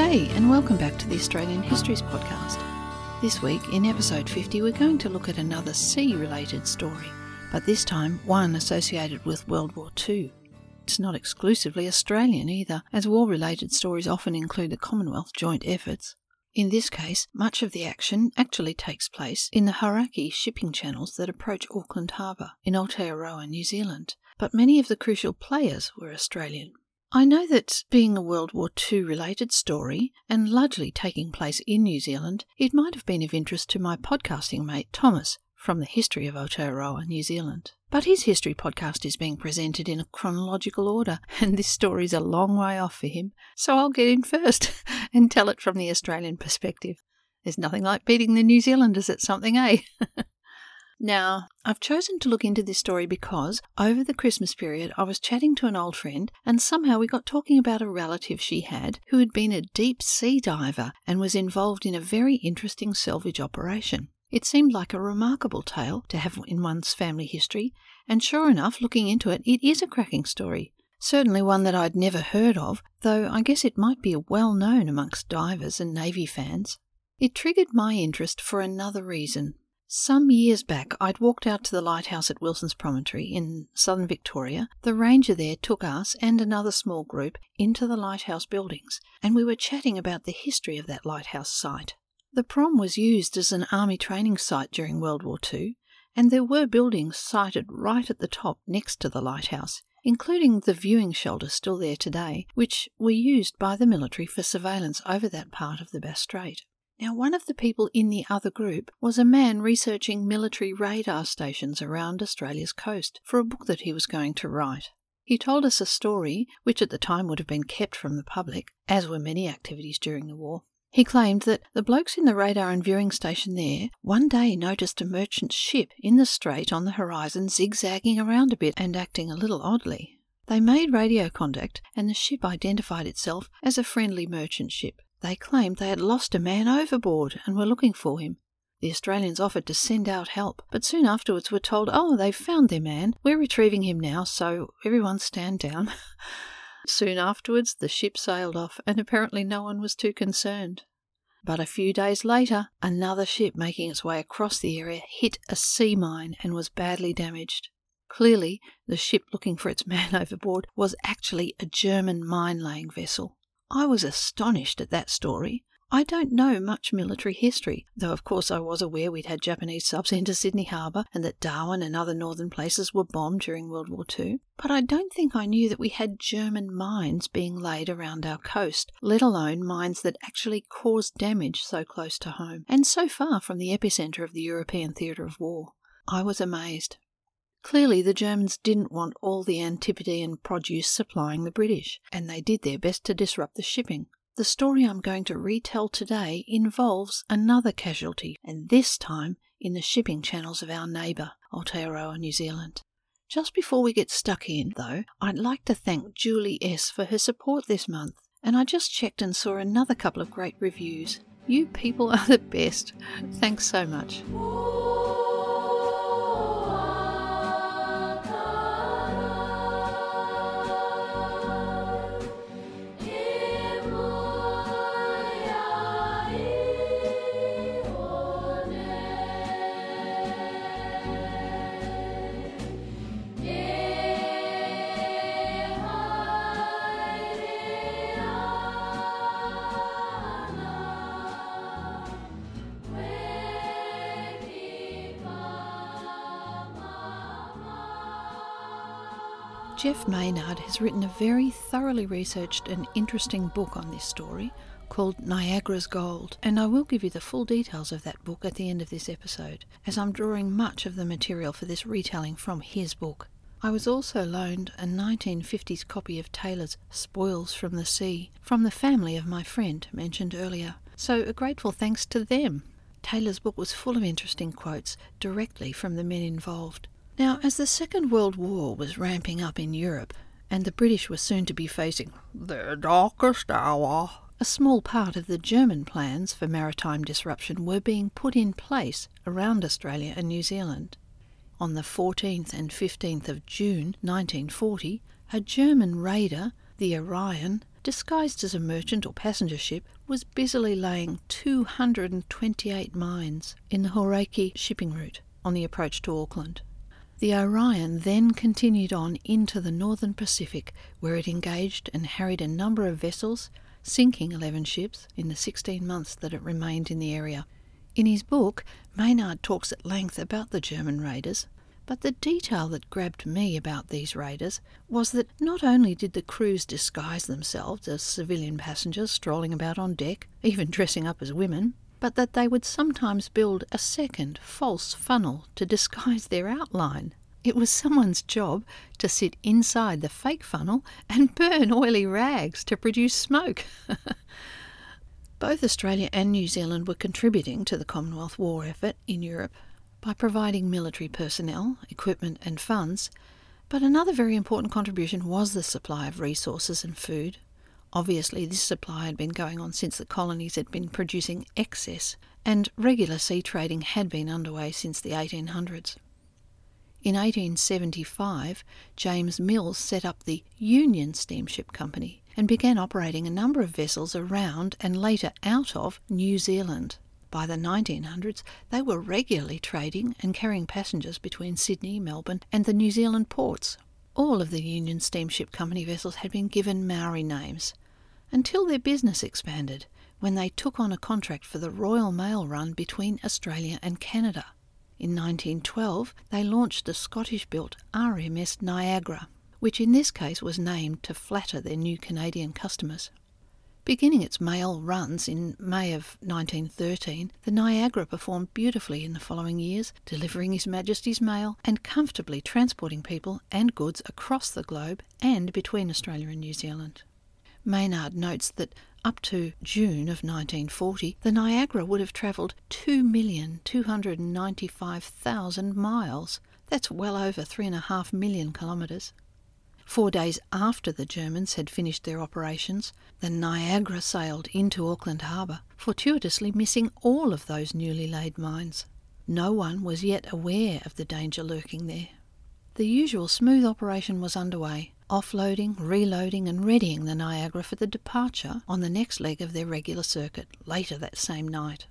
G'day, and welcome back to the Australian Histories Podcast. This week, in episode 50, we're going to look at another sea related story, but this time one associated with World War II. It's not exclusively Australian either, as war related stories often include the Commonwealth joint efforts. In this case, much of the action actually takes place in the Hauraki shipping channels that approach Auckland Harbour in Aotearoa, New Zealand, but many of the crucial players were Australian. I know that being a World War II related story and largely taking place in New Zealand, it might have been of interest to my podcasting mate Thomas from the History of Aotearoa, New Zealand. But his history podcast is being presented in a chronological order, and this story's a long way off for him, so I'll get in first and tell it from the Australian perspective. There's nothing like beating the New Zealanders at something, eh? Now, I've chosen to look into this story because over the Christmas period I was chatting to an old friend and somehow we got talking about a relative she had who had been a deep sea diver and was involved in a very interesting salvage operation. It seemed like a remarkable tale to have in one's family history, and sure enough, looking into it, it is a cracking story. Certainly one that I'd never heard of, though I guess it might be well known amongst divers and Navy fans. It triggered my interest for another reason. Some years back, I'd walked out to the lighthouse at Wilson's Promontory in southern Victoria. The ranger there took us and another small group into the lighthouse buildings, and we were chatting about the history of that lighthouse site. The prom was used as an army training site during World War II, and there were buildings sited right at the top next to the lighthouse, including the viewing shelter still there today, which were used by the military for surveillance over that part of the Bass Strait. Now, one of the people in the other group was a man researching military radar stations around Australia's coast for a book that he was going to write. He told us a story, which at the time would have been kept from the public, as were many activities during the war. He claimed that the blokes in the radar and viewing station there one day noticed a merchant ship in the strait on the horizon zigzagging around a bit and acting a little oddly. They made radio contact, and the ship identified itself as a friendly merchant ship. They claimed they had lost a man overboard and were looking for him. The Australians offered to send out help, but soon afterwards were told, Oh, they've found their man. We're retrieving him now, so everyone stand down. soon afterwards, the ship sailed off, and apparently no one was too concerned. But a few days later, another ship making its way across the area hit a sea mine and was badly damaged. Clearly, the ship looking for its man overboard was actually a German mine laying vessel. I was astonished at that story. I don't know much military history, though of course I was aware we'd had Japanese subs into Sydney Harbour and that Darwin and other northern places were bombed during World War II. But I don't think I knew that we had German mines being laid around our coast, let alone mines that actually caused damage so close to home and so far from the epicentre of the European theatre of war. I was amazed. Clearly, the Germans didn't want all the Antipodean produce supplying the British, and they did their best to disrupt the shipping. The story I'm going to retell today involves another casualty, and this time in the shipping channels of our neighbour, Aotearoa, New Zealand. Just before we get stuck in, though, I'd like to thank Julie S. for her support this month, and I just checked and saw another couple of great reviews. You people are the best. Thanks so much. Jeff Maynard has written a very thoroughly researched and interesting book on this story called Niagara's Gold, and I will give you the full details of that book at the end of this episode, as I'm drawing much of the material for this retelling from his book. I was also loaned a 1950s copy of Taylor's Spoils from the Sea from the family of my friend mentioned earlier, so a grateful thanks to them. Taylor's book was full of interesting quotes directly from the men involved. Now, as the Second World War was ramping up in Europe, and the British were soon to be facing their darkest hour, a small part of the German plans for maritime disruption were being put in place around Australia and New Zealand. On the 14th and 15th of June 1940, a German raider, the Orion, disguised as a merchant or passenger ship, was busily laying 228 mines in the Hauraki shipping route on the approach to Auckland. The Orion then continued on into the northern Pacific, where it engaged and harried a number of vessels, sinking 11 ships in the 16 months that it remained in the area. In his book, Maynard talks at length about the German raiders, but the detail that grabbed me about these raiders was that not only did the crews disguise themselves as civilian passengers strolling about on deck, even dressing up as women, but that they would sometimes build a second false funnel to disguise their outline. It was someone's job to sit inside the fake funnel and burn oily rags to produce smoke. Both Australia and New Zealand were contributing to the Commonwealth war effort in Europe by providing military personnel, equipment, and funds, but another very important contribution was the supply of resources and food. Obviously, this supply had been going on since the colonies had been producing excess, and regular sea trading had been underway since the 1800s. In 1875, James Mills set up the Union Steamship Company and began operating a number of vessels around and later out of New Zealand. By the 1900s, they were regularly trading and carrying passengers between Sydney, Melbourne, and the New Zealand ports. All of the Union Steamship Company vessels had been given Maori names, until their business expanded when they took on a contract for the Royal Mail run between Australia and Canada. In 1912, they launched the Scottish built RMS Niagara, which in this case was named to flatter their new Canadian customers. Beginning its mail runs in May of 1913, the Niagara performed beautifully in the following years, delivering His Majesty's mail and comfortably transporting people and goods across the globe and between Australia and New Zealand. Maynard notes that up to June of 1940, the Niagara would have travelled 2,295,000 miles. That's well over 3.5 million kilometres. Four days after the Germans had finished their operations, the Niagara sailed into Auckland Harbour, fortuitously missing all of those newly laid mines. No one was yet aware of the danger lurking there. The usual smooth operation was underway, offloading, reloading, and readying the Niagara for the departure on the next leg of their regular circuit later that same night.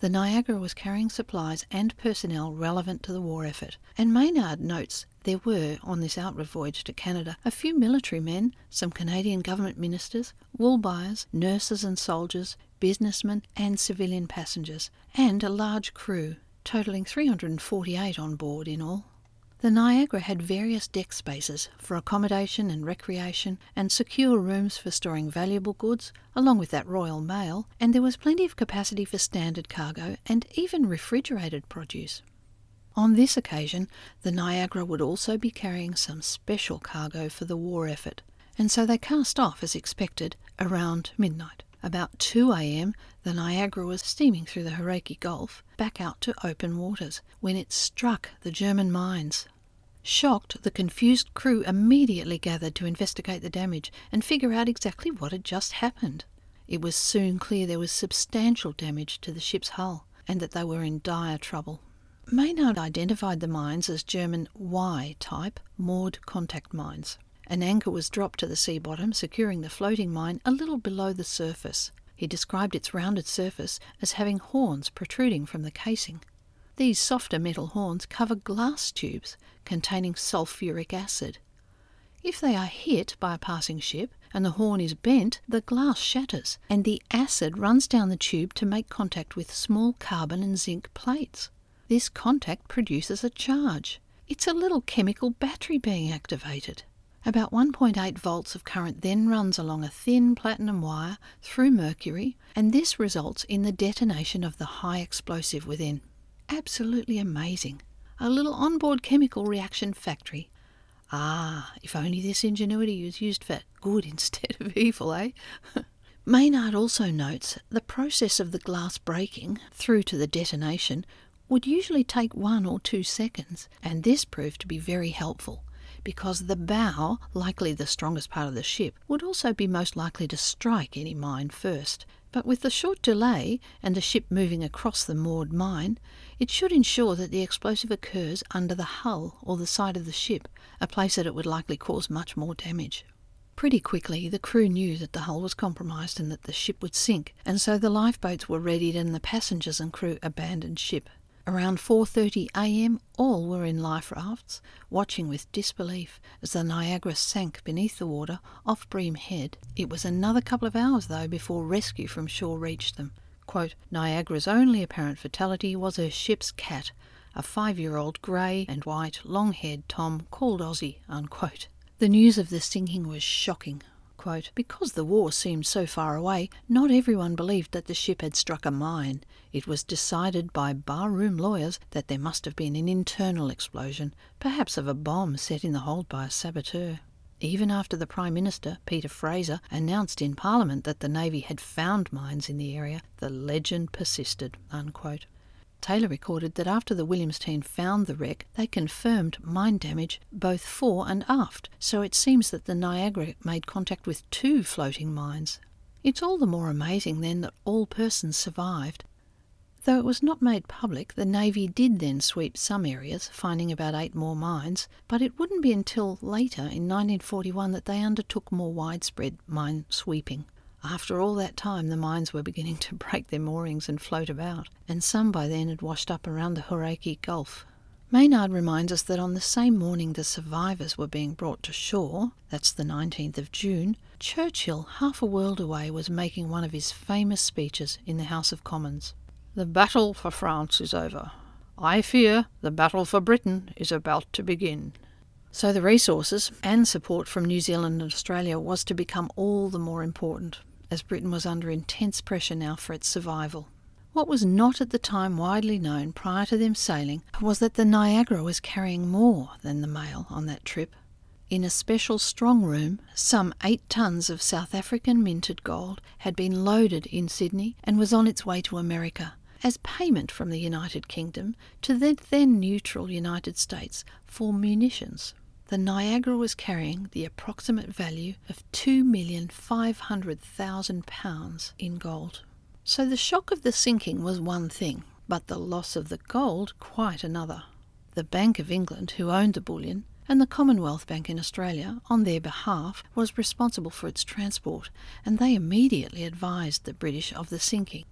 The Niagara was carrying supplies and personnel relevant to the war effort, and Maynard notes there were, on this outward voyage to Canada, a few military men, some Canadian government ministers, wool buyers, nurses and soldiers, businessmen, and civilian passengers, and a large crew, totalling 348 on board in all. The Niagara had various deck spaces for accommodation and recreation, and secure rooms for storing valuable goods, along with that Royal Mail, and there was plenty of capacity for standard cargo and even refrigerated produce. On this occasion, the Niagara would also be carrying some special cargo for the war effort, and so they cast off as expected around midnight. About 2 a.m., the Niagara was steaming through the Hauraki Gulf back out to open waters when it struck the German mines. Shocked, the confused crew immediately gathered to investigate the damage and figure out exactly what had just happened. It was soon clear there was substantial damage to the ship's hull and that they were in dire trouble. Maynard identified the mines as German Y type moored contact mines. An anchor was dropped to the sea bottom, securing the floating mine a little below the surface. He described its rounded surface as having horns protruding from the casing. These softer metal horns cover glass tubes containing sulfuric acid. If they are hit by a passing ship and the horn is bent, the glass shatters and the acid runs down the tube to make contact with small carbon and zinc plates. This contact produces a charge. It's a little chemical battery being activated. About 1.8 volts of current then runs along a thin platinum wire through mercury, and this results in the detonation of the high explosive within. Absolutely amazing. A little onboard chemical reaction factory. Ah, if only this ingenuity was used for good instead of evil, eh? Maynard also notes the process of the glass breaking through to the detonation would usually take one or two seconds, and this proved to be very helpful because the bow, likely the strongest part of the ship, would also be most likely to strike any mine first. But with the short delay and the ship moving across the moored mine, it should ensure that the explosive occurs under the hull or the side of the ship, a place that it would likely cause much more damage. Pretty quickly, the crew knew that the hull was compromised and that the ship would sink, and so the lifeboats were readied and the passengers and crew abandoned ship. Around 4:30 a.m., all were in life rafts, watching with disbelief as the Niagara sank beneath the water off Bream Head. It was another couple of hours though before rescue from shore reached them. Quote, Niagara's only apparent fatality was her ship's cat, a five-year-old grey and white long-haired Tom called Ozzy. Unquote. The news of the sinking was shocking. Quote, because the war seemed so far away, not everyone believed that the ship had struck a mine. It was decided by barroom lawyers that there must have been an internal explosion, perhaps of a bomb set in the hold by a saboteur. Even after the Prime Minister, Peter Fraser, announced in Parliament that the Navy had found mines in the area, the legend persisted. Unquote. Taylor recorded that after the Williams team found the wreck, they confirmed mine damage both fore and aft, so it seems that the Niagara made contact with two floating mines. It's all the more amazing then that all persons survived. Though it was not made public, the Navy did then sweep some areas, finding about eight more mines, but it wouldn't be until later in 1941 that they undertook more widespread mine sweeping. After all that time, the mines were beginning to break their moorings and float about, and some by then had washed up around the Hauraki Gulf. Maynard reminds us that on the same morning the survivors were being brought to shore, that's the 19th of June, Churchill, half a world away, was making one of his famous speeches in the House of Commons. The battle for France is over. I fear the battle for Britain is about to begin. So the resources and support from New Zealand and Australia was to become all the more important as Britain was under intense pressure now for its survival. What was not at the time widely known prior to them sailing was that the Niagara was carrying more than the mail on that trip. In a special strong room, some eight tons of South African minted gold had been loaded in Sydney and was on its way to America as payment from the United Kingdom to the then neutral United States for munitions the Niagara was carrying the approximate value of £2,500,000 in gold. So the shock of the sinking was one thing, but the loss of the gold quite another. The Bank of England, who owned the bullion, and the Commonwealth Bank in Australia, on their behalf, was responsible for its transport, and they immediately advised the British of the sinking.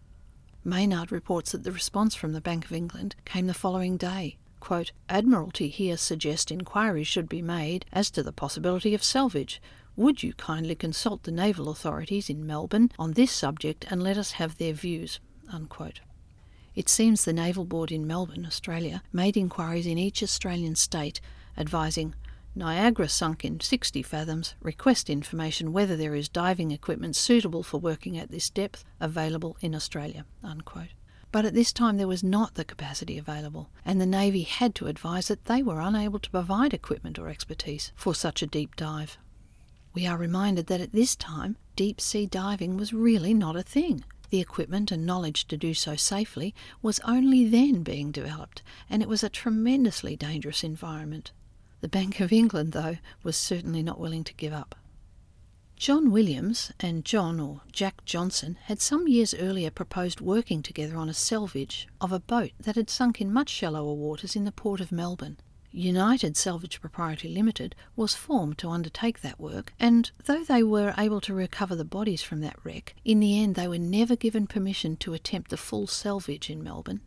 Maynard reports that the response from the Bank of England came the following day, Quote, Admiralty here suggest inquiries should be made as to the possibility of salvage. Would you kindly consult the naval authorities in Melbourne on this subject and let us have their views? Unquote. It seems the Naval Board in Melbourne, Australia, made inquiries in each Australian state advising Niagara sunk in 60 fathoms. Request information whether there is diving equipment suitable for working at this depth available in Australia. Unquote. But at this time there was not the capacity available, and the Navy had to advise that they were unable to provide equipment or expertise for such a deep dive. We are reminded that at this time deep sea diving was really not a thing. The equipment and knowledge to do so safely was only then being developed, and it was a tremendously dangerous environment. The Bank of England, though, was certainly not willing to give up. John Williams and John or Jack Johnston had some years earlier proposed working together on a salvage of a boat that had sunk in much shallower waters in the port of Melbourne. United Salvage Proprietary Limited was formed to undertake that work, and though they were able to recover the bodies from that wreck, in the end they were never given permission to attempt the full salvage in Melbourne.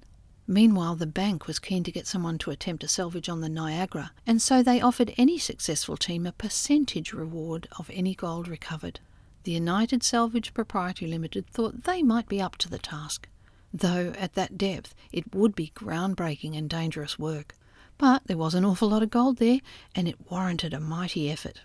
Meanwhile, the bank was keen to get someone to attempt a salvage on the Niagara, and so they offered any successful team a percentage reward of any gold recovered. The United Salvage Proprietary Limited thought they might be up to the task, though at that depth it would be groundbreaking and dangerous work. But there was an awful lot of gold there, and it warranted a mighty effort.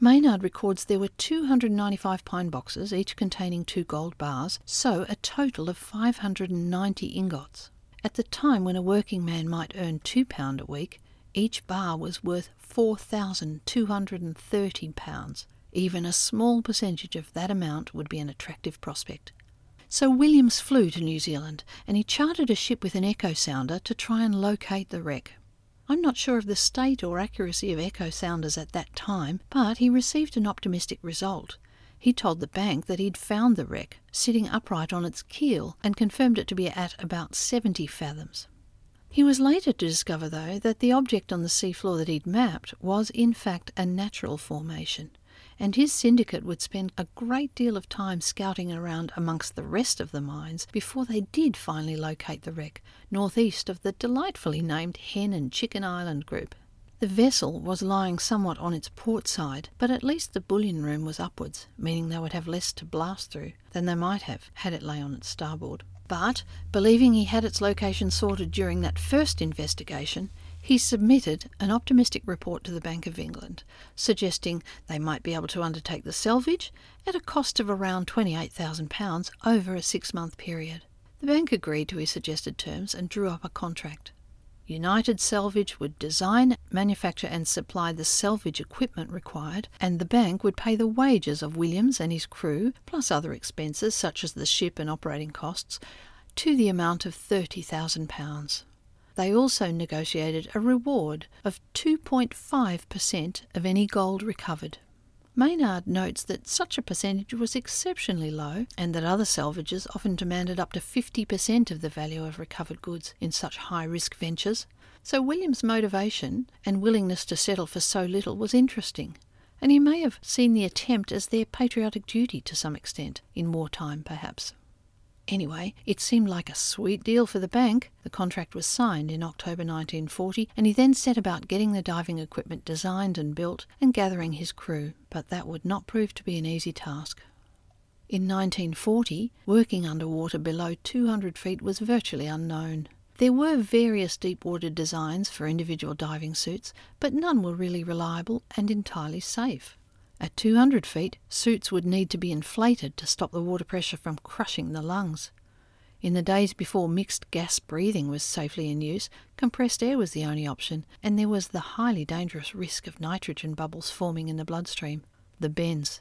Maynard records there were 295 pine boxes, each containing two gold bars, so a total of 590 ingots. At the time when a working man might earn £2 a week, each bar was worth £4,230. Even a small percentage of that amount would be an attractive prospect. So Williams flew to New Zealand and he chartered a ship with an echo sounder to try and locate the wreck. I'm not sure of the state or accuracy of echo sounders at that time, but he received an optimistic result. He told the bank that he'd found the wreck sitting upright on its keel and confirmed it to be at about 70 fathoms. He was later to discover, though, that the object on the seafloor that he'd mapped was in fact a natural formation, and his syndicate would spend a great deal of time scouting around amongst the rest of the mines before they did finally locate the wreck, northeast of the delightfully named Hen and Chicken Island group. The vessel was lying somewhat on its port side, but at least the bullion room was upwards, meaning they would have less to blast through than they might have had it lay on its starboard. But, believing he had its location sorted during that first investigation, he submitted an optimistic report to the Bank of England, suggesting they might be able to undertake the salvage at a cost of around £28,000 over a six month period. The bank agreed to his suggested terms and drew up a contract. United Salvage would design, manufacture, and supply the salvage equipment required, and the bank would pay the wages of Williams and his crew, plus other expenses such as the ship and operating costs, to the amount of £30,000. They also negotiated a reward of 2.5% of any gold recovered. Maynard notes that such a percentage was exceptionally low and that other salvages often demanded up to 50% of the value of recovered goods in such high risk ventures. So William's motivation and willingness to settle for so little was interesting, and he may have seen the attempt as their patriotic duty to some extent, in wartime perhaps. Anyway, it seemed like a sweet deal for the bank. The contract was signed in October 1940, and he then set about getting the diving equipment designed and built and gathering his crew, but that would not prove to be an easy task. In 1940, working underwater below 200 feet was virtually unknown. There were various deep water designs for individual diving suits, but none were really reliable and entirely safe. At 200 feet, suits would need to be inflated to stop the water pressure from crushing the lungs. In the days before mixed gas breathing was safely in use, compressed air was the only option, and there was the highly dangerous risk of nitrogen bubbles forming in the bloodstream, the bends.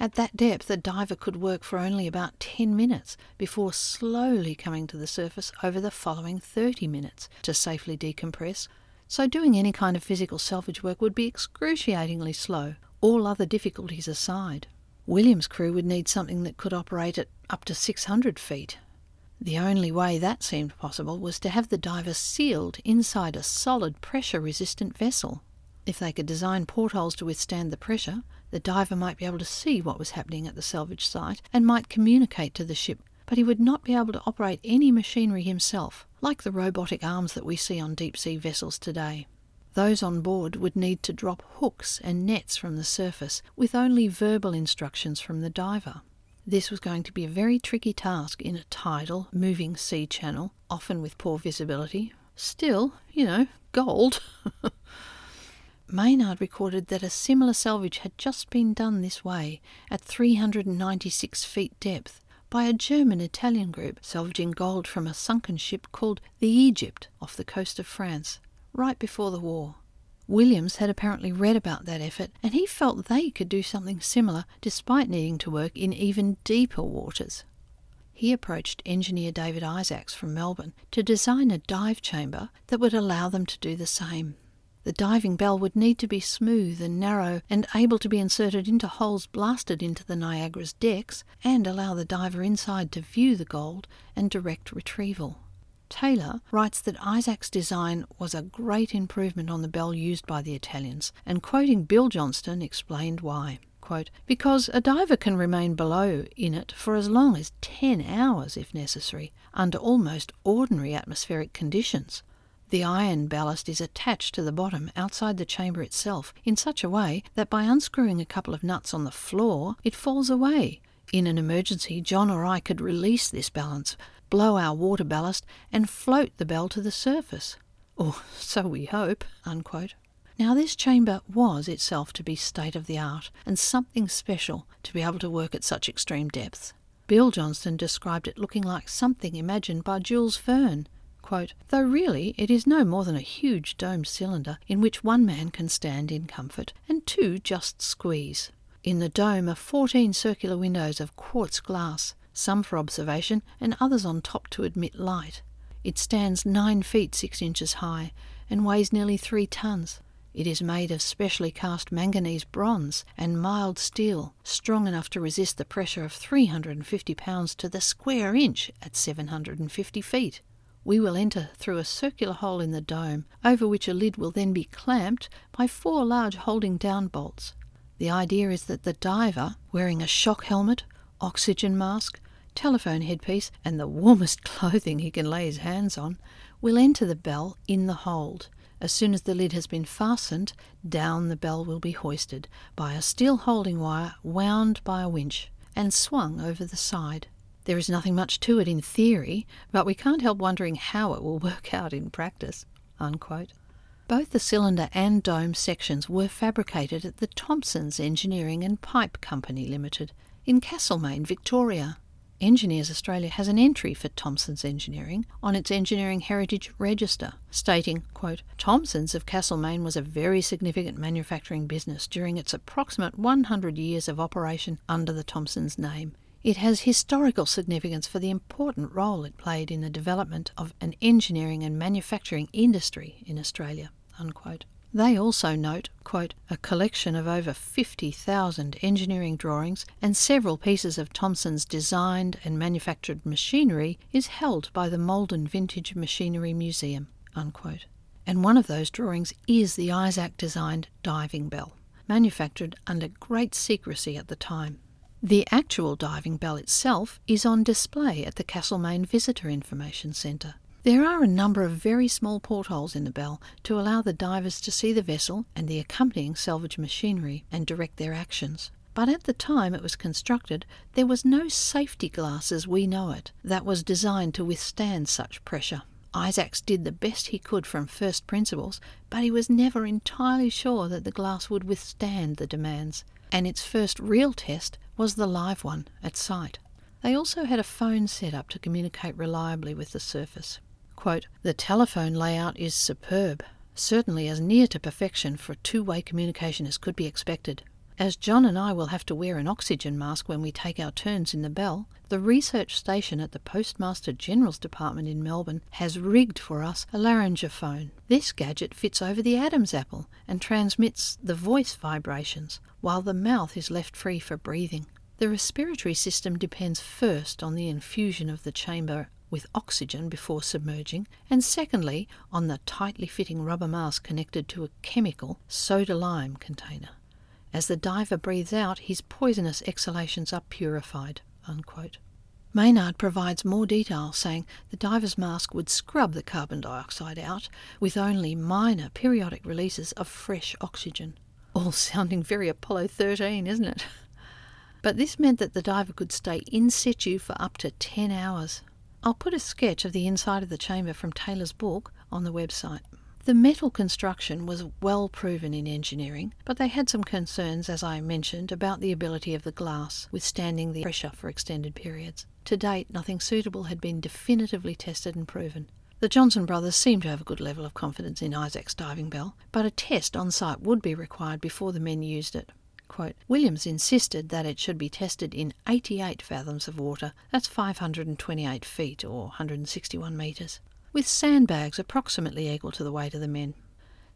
At that depth, a diver could work for only about 10 minutes before slowly coming to the surface over the following 30 minutes to safely decompress. So, doing any kind of physical salvage work would be excruciatingly slow, all other difficulties aside. Williams' crew would need something that could operate at up to 600 feet. The only way that seemed possible was to have the diver sealed inside a solid pressure resistant vessel. If they could design portholes to withstand the pressure, the diver might be able to see what was happening at the salvage site and might communicate to the ship, but he would not be able to operate any machinery himself, like the robotic arms that we see on deep sea vessels today. Those on board would need to drop hooks and nets from the surface with only verbal instructions from the diver. This was going to be a very tricky task in a tidal, moving sea channel, often with poor visibility. Still, you know, gold. Maynard recorded that a similar salvage had just been done this way at 396 feet depth by a German Italian group salvaging gold from a sunken ship called the Egypt off the coast of France right before the war. Williams had apparently read about that effort and he felt they could do something similar despite needing to work in even deeper waters. He approached engineer David Isaacs from Melbourne to design a dive chamber that would allow them to do the same. The diving bell would need to be smooth and narrow and able to be inserted into holes blasted into the Niagara's decks and allow the diver inside to view the gold and direct retrieval. Taylor writes that Isaac's design was a great improvement on the bell used by the Italians, and quoting Bill Johnston explained why. Quote, because a diver can remain below in it for as long as 10 hours if necessary, under almost ordinary atmospheric conditions. The iron ballast is attached to the bottom outside the chamber itself in such a way that by unscrewing a couple of nuts on the floor, it falls away. In an emergency, John or I could release this balance blow our water ballast, and float the bell to the surface. Or so we hope. Unquote. Now, this chamber was itself to be state of the art and something special to be able to work at such extreme depths. Bill Johnston described it looking like something imagined by Jules Verne. Quote, Though really it is no more than a huge domed cylinder in which one man can stand in comfort and two just squeeze. In the dome are 14 circular windows of quartz glass, some for observation and others on top to admit light. It stands 9 feet 6 inches high and weighs nearly 3 tons. It is made of specially cast manganese bronze and mild steel, strong enough to resist the pressure of 350 pounds to the square inch at 750 feet. We will enter through a circular hole in the dome, over which a lid will then be clamped by four large holding down bolts. The idea is that the diver, wearing a shock helmet, oxygen mask, telephone headpiece, and the warmest clothing he can lay his hands on, will enter the bell in the hold. As soon as the lid has been fastened, down the bell will be hoisted by a steel holding wire wound by a winch and swung over the side. There is nothing much to it in theory, but we can't help wondering how it will work out in practice. Unquote. Both the cylinder and dome sections were fabricated at the Thompsons Engineering and Pipe Company Limited in Castlemaine, Victoria. Engineers Australia has an entry for Thompson's Engineering on its Engineering Heritage Register, stating, quote, Thompson's of Castlemaine was a very significant manufacturing business during its approximate 100 years of operation under the Thompson's name. It has historical significance for the important role it played in the development of an engineering and manufacturing industry in Australia. Unquote. They also note, quote, a collection of over 50,000 engineering drawings and several pieces of Thompson's designed and manufactured machinery is held by the Maldon Vintage Machinery Museum. Unquote. And one of those drawings is the Isaac designed diving bell, manufactured under great secrecy at the time. The actual diving bell itself is on display at the Castlemaine Visitor Information Centre. There are a number of very small portholes in the bell to allow the divers to see the vessel and the accompanying salvage machinery and direct their actions. But at the time it was constructed, there was no safety glass as we know it that was designed to withstand such pressure. Isaacs did the best he could from first principles, but he was never entirely sure that the glass would withstand the demands, and its first real test was the live one at site. They also had a phone set up to communicate reliably with the surface. Quote, the telephone layout is superb, certainly as near to perfection for two way communication as could be expected. As John and I will have to wear an oxygen mask when we take our turns in the bell, the research station at the Postmaster General's Department in Melbourne has rigged for us a laryngophone. This gadget fits over the Adam's apple and transmits the voice vibrations, while the mouth is left free for breathing. The respiratory system depends first on the infusion of the chamber with oxygen before submerging, and secondly, on the tightly fitting rubber mask connected to a chemical soda lime container. As the diver breathes out, his poisonous exhalations are purified. Unquote. Maynard provides more detail, saying the diver's mask would scrub the carbon dioxide out with only minor periodic releases of fresh oxygen. All sounding very Apollo 13, isn't it? But this meant that the diver could stay in situ for up to 10 hours. I'll put a sketch of the inside of the chamber from Taylor's book on the website. The metal construction was well proven in engineering, but they had some concerns, as I mentioned, about the ability of the glass withstanding the pressure for extended periods. To date, nothing suitable had been definitively tested and proven. The Johnston brothers seemed to have a good level of confidence in Isaac's diving bell, but a test on site would be required before the men used it. Quote, Williams insisted that it should be tested in 88 fathoms of water, that's 528 feet or 161 metres, with sandbags approximately equal to the weight of the men.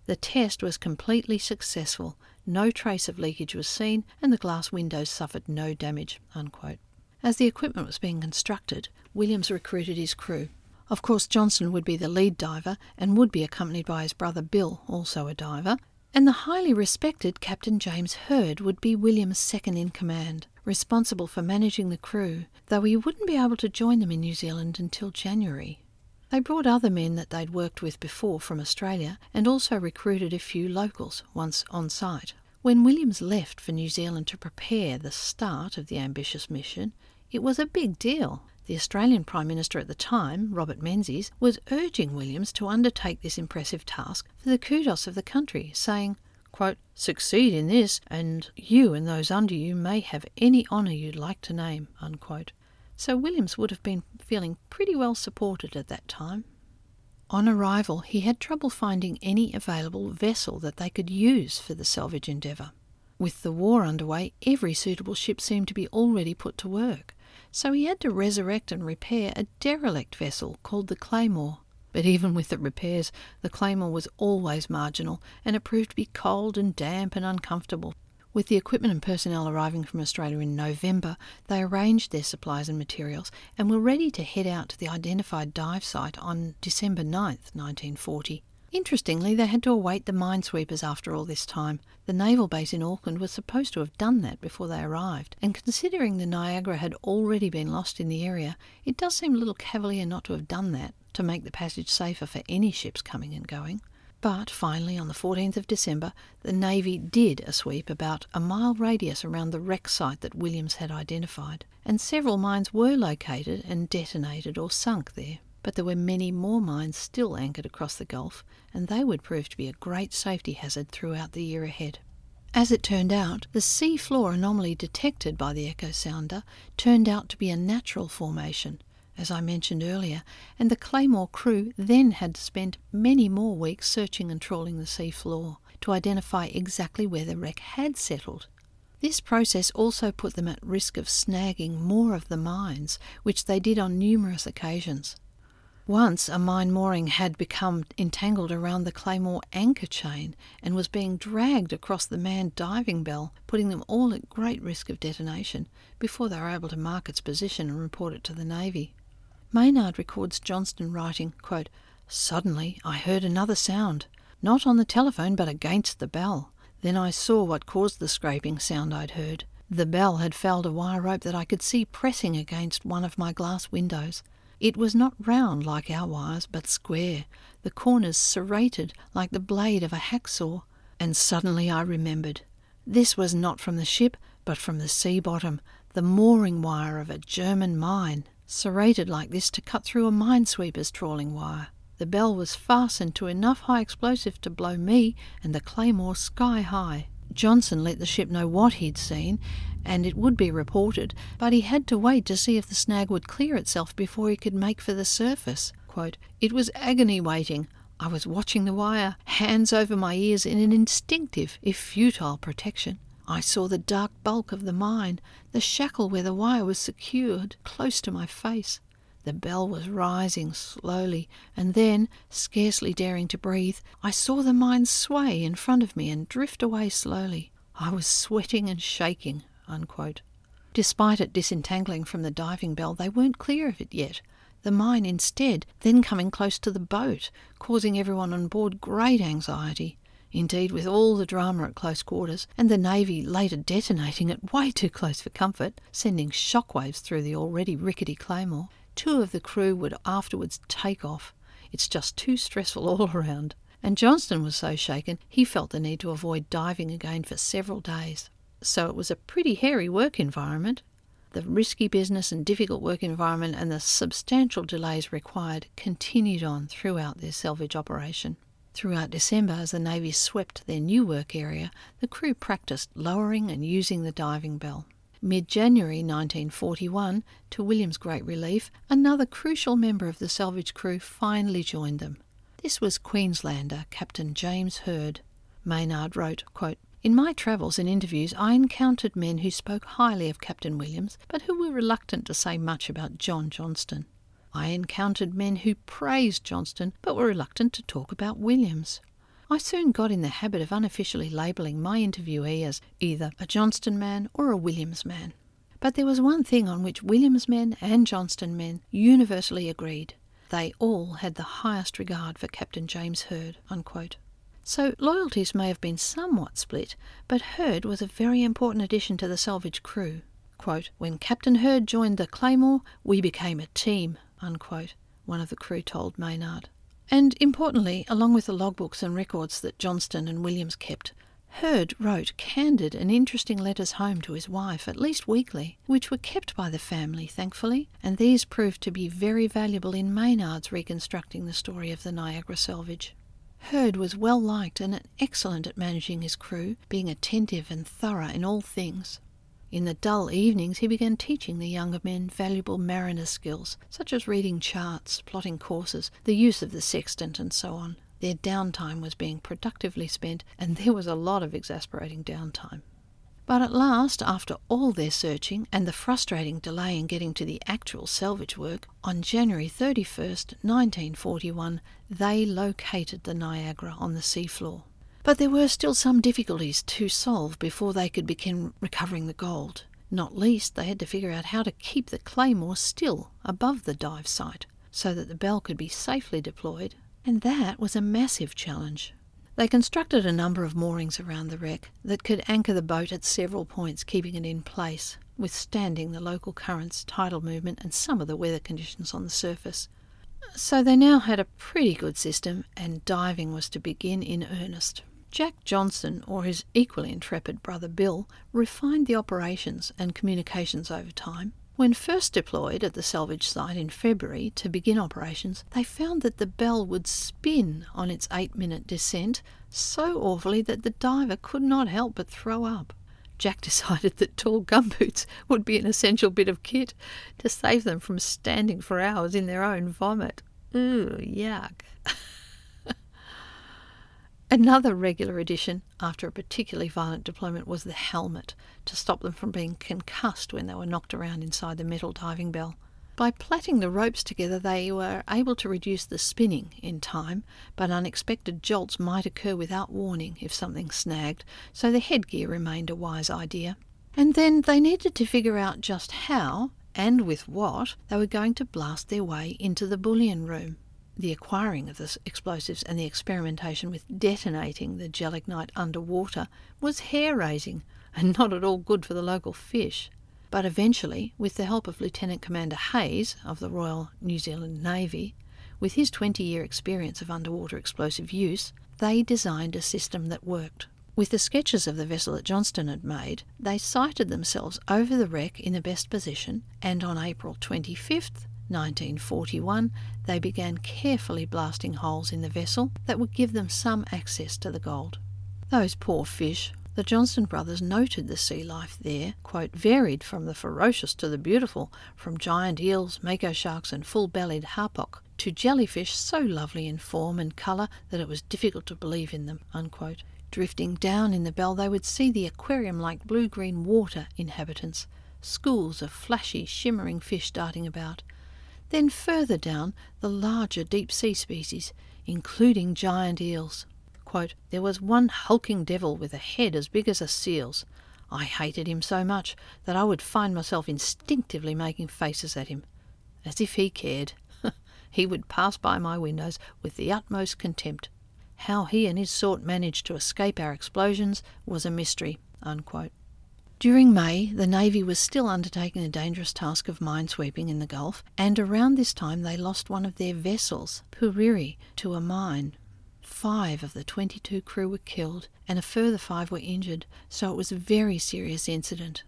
The test was completely successful, no trace of leakage was seen, and the glass windows suffered no damage. Unquote. As the equipment was being constructed, Williams recruited his crew. Of course, Johnston would be the lead diver and would be accompanied by his brother Bill, also a diver, and the highly respected Captain James Herd would be William's second in command, responsible for managing the crew, though he wouldn't be able to join them in New Zealand until January. They brought other men that they'd worked with before from Australia and also recruited a few locals once on site. When Williams left for New Zealand to prepare the start of the ambitious mission, it was a big deal. The Australian Prime Minister at the time, Robert Menzies, was urging Williams to undertake this impressive task for the kudos of the country, saying, quote, Succeed in this, and you and those under you may have any honour you'd like to name. Unquote. So Williams would have been feeling pretty well supported at that time. On arrival, he had trouble finding any available vessel that they could use for the salvage endeavour. With the war underway, every suitable ship seemed to be already put to work so he had to resurrect and repair a derelict vessel called the Claymore. But even with the repairs, the Claymore was always marginal, and it proved to be cold and damp and uncomfortable. With the equipment and personnel arriving from Australia in November, they arranged their supplies and materials and were ready to head out to the identified dive site on December 9th, 1940. Interestingly, they had to await the minesweepers after all this time. The naval base in Auckland was supposed to have done that before they arrived, and considering the Niagara had already been lost in the area, it does seem a little cavalier not to have done that to make the passage safer for any ships coming and going. But finally, on the 14th of December, the Navy did a sweep about a mile radius around the wreck site that Williams had identified, and several mines were located and detonated or sunk there but there were many more mines still anchored across the Gulf, and they would prove to be a great safety hazard throughout the year ahead. As it turned out, the sea floor anomaly detected by the echo sounder turned out to be a natural formation, as I mentioned earlier, and the Claymore crew then had to spend many more weeks searching and trawling the sea floor to identify exactly where the wreck had settled. This process also put them at risk of snagging more of the mines, which they did on numerous occasions. Once a mine mooring had become entangled around the Claymore anchor chain and was being dragged across the manned diving bell, putting them all at great risk of detonation before they were able to mark its position and report it to the Navy. Maynard records Johnston writing, quote, Suddenly I heard another sound, not on the telephone but against the bell. Then I saw what caused the scraping sound I'd heard. The bell had felled a wire rope that I could see pressing against one of my glass windows. It was not round like our wires, but square, the corners serrated like the blade of a hacksaw. And suddenly I remembered. This was not from the ship, but from the sea bottom, the mooring wire of a German mine, serrated like this to cut through a minesweeper's trawling wire. The bell was fastened to enough high explosive to blow me and the claymore sky high. Johnston let the ship know what he'd seen, and it would be reported, but he had to wait to see if the snag would clear itself before he could make for the surface. Quote, it was agony waiting. I was watching the wire, hands over my ears in an instinctive, if futile, protection. I saw the dark bulk of the mine, the shackle where the wire was secured, close to my face. The bell was rising slowly, and then, scarcely daring to breathe, I saw the mine sway in front of me and drift away slowly. I was sweating and shaking. Unquote. Despite it disentangling from the diving bell, they weren't clear of it yet. The mine, instead, then coming close to the boat, causing everyone on board great anxiety. Indeed, with all the drama at close quarters, and the Navy later detonating it way too close for comfort, sending shockwaves through the already rickety Claymore, Two of the crew would afterwards take off. It's just too stressful all around. And Johnston was so shaken he felt the need to avoid diving again for several days. So it was a pretty hairy work environment. The risky business and difficult work environment and the substantial delays required continued on throughout their salvage operation. Throughout December, as the Navy swept their new work area, the crew practiced lowering and using the diving bell. Mid January 1941, to William's great relief, another crucial member of the salvage crew finally joined them. This was Queenslander Captain James Herd. Maynard wrote, quote, in my travels and interviews, I encountered men who spoke highly of Captain Williams, but who were reluctant to say much about John Johnston. I encountered men who praised Johnston, but were reluctant to talk about Williams. I soon got in the habit of unofficially labelling my interviewee as either a Johnston man or a Williams man. But there was one thing on which Williams men and Johnston men universally agreed. They all had the highest regard for Captain James Herd. Unquote. So loyalties may have been somewhat split, but Herd was a very important addition to the salvage crew. Quote, when Captain Herd joined the Claymore, we became a team, unquote, one of the crew told Maynard. And importantly, along with the logbooks and records that Johnston and Williams kept, Herd wrote candid and interesting letters home to his wife, at least weekly, which were kept by the family, thankfully, and these proved to be very valuable in Maynard's reconstructing the story of the Niagara salvage. Herd was well liked and excellent at managing his crew, being attentive and thorough in all things. In the dull evenings, he began teaching the younger men valuable mariner skills, such as reading charts, plotting courses, the use of the sextant, and so on. Their downtime was being productively spent, and there was a lot of exasperating downtime. But at last, after all their searching and the frustrating delay in getting to the actual salvage work, on January 31st, 1941, they located the Niagara on the seafloor. But there were still some difficulties to solve before they could begin recovering the gold. Not least, they had to figure out how to keep the claymore still above the dive site so that the bell could be safely deployed And that was a massive challenge. They constructed a number of moorings around the wreck that could anchor the boat at several points, keeping it in place, withstanding the local currents, tidal movement, and some of the weather conditions on the surface. So they now had a pretty good system, and diving was to begin in earnest. Jack Johnston, or his equally intrepid brother Bill, refined the operations and communications over time. When first deployed at the salvage site in February to begin operations, they found that the bell would spin on its eight minute descent so awfully that the diver could not help but throw up. Jack decided that tall gumboots would be an essential bit of kit to save them from standing for hours in their own vomit. Ooh, yuck. Another regular addition after a particularly violent deployment was the helmet to stop them from being concussed when they were knocked around inside the metal diving bell. By plaiting the ropes together, they were able to reduce the spinning in time, but unexpected jolts might occur without warning if something snagged, so the headgear remained a wise idea. And then they needed to figure out just how, and with what, they were going to blast their way into the bullion room the acquiring of the explosives and the experimentation with detonating the gelignite underwater was hair raising and not at all good for the local fish. But eventually, with the help of Lieutenant Commander Hayes of the Royal New Zealand Navy, with his 20 year experience of underwater explosive use, they designed a system that worked. With the sketches of the vessel that Johnston had made, they sighted themselves over the wreck in the best position, and on April 25th, 1941, they began carefully blasting holes in the vessel that would give them some access to the gold. Those poor fish. The Johnston brothers noted the sea life there, quote, varied from the ferocious to the beautiful, from giant eels, mako sharks, and full bellied hapuku, to jellyfish so lovely in form and colour that it was difficult to believe in them. Unquote. Drifting down in the bell, they would see the aquarium like blue green water inhabitants, schools of flashy, shimmering fish darting about. Then further down, the larger deep sea species, including giant eels. Quote, there was one hulking devil with a head as big as a seal's. I hated him so much that I would find myself instinctively making faces at him. As if he cared. he would pass by my windows with the utmost contempt. How he and his sort managed to escape our explosions was a mystery. Unquote. During May, the Navy was still undertaking the dangerous task of minesweeping in the Gulf, and around this time they lost one of their vessels, Puriri, to a mine. Five of the 22 crew were killed, and a further five were injured, so it was a very serious incident.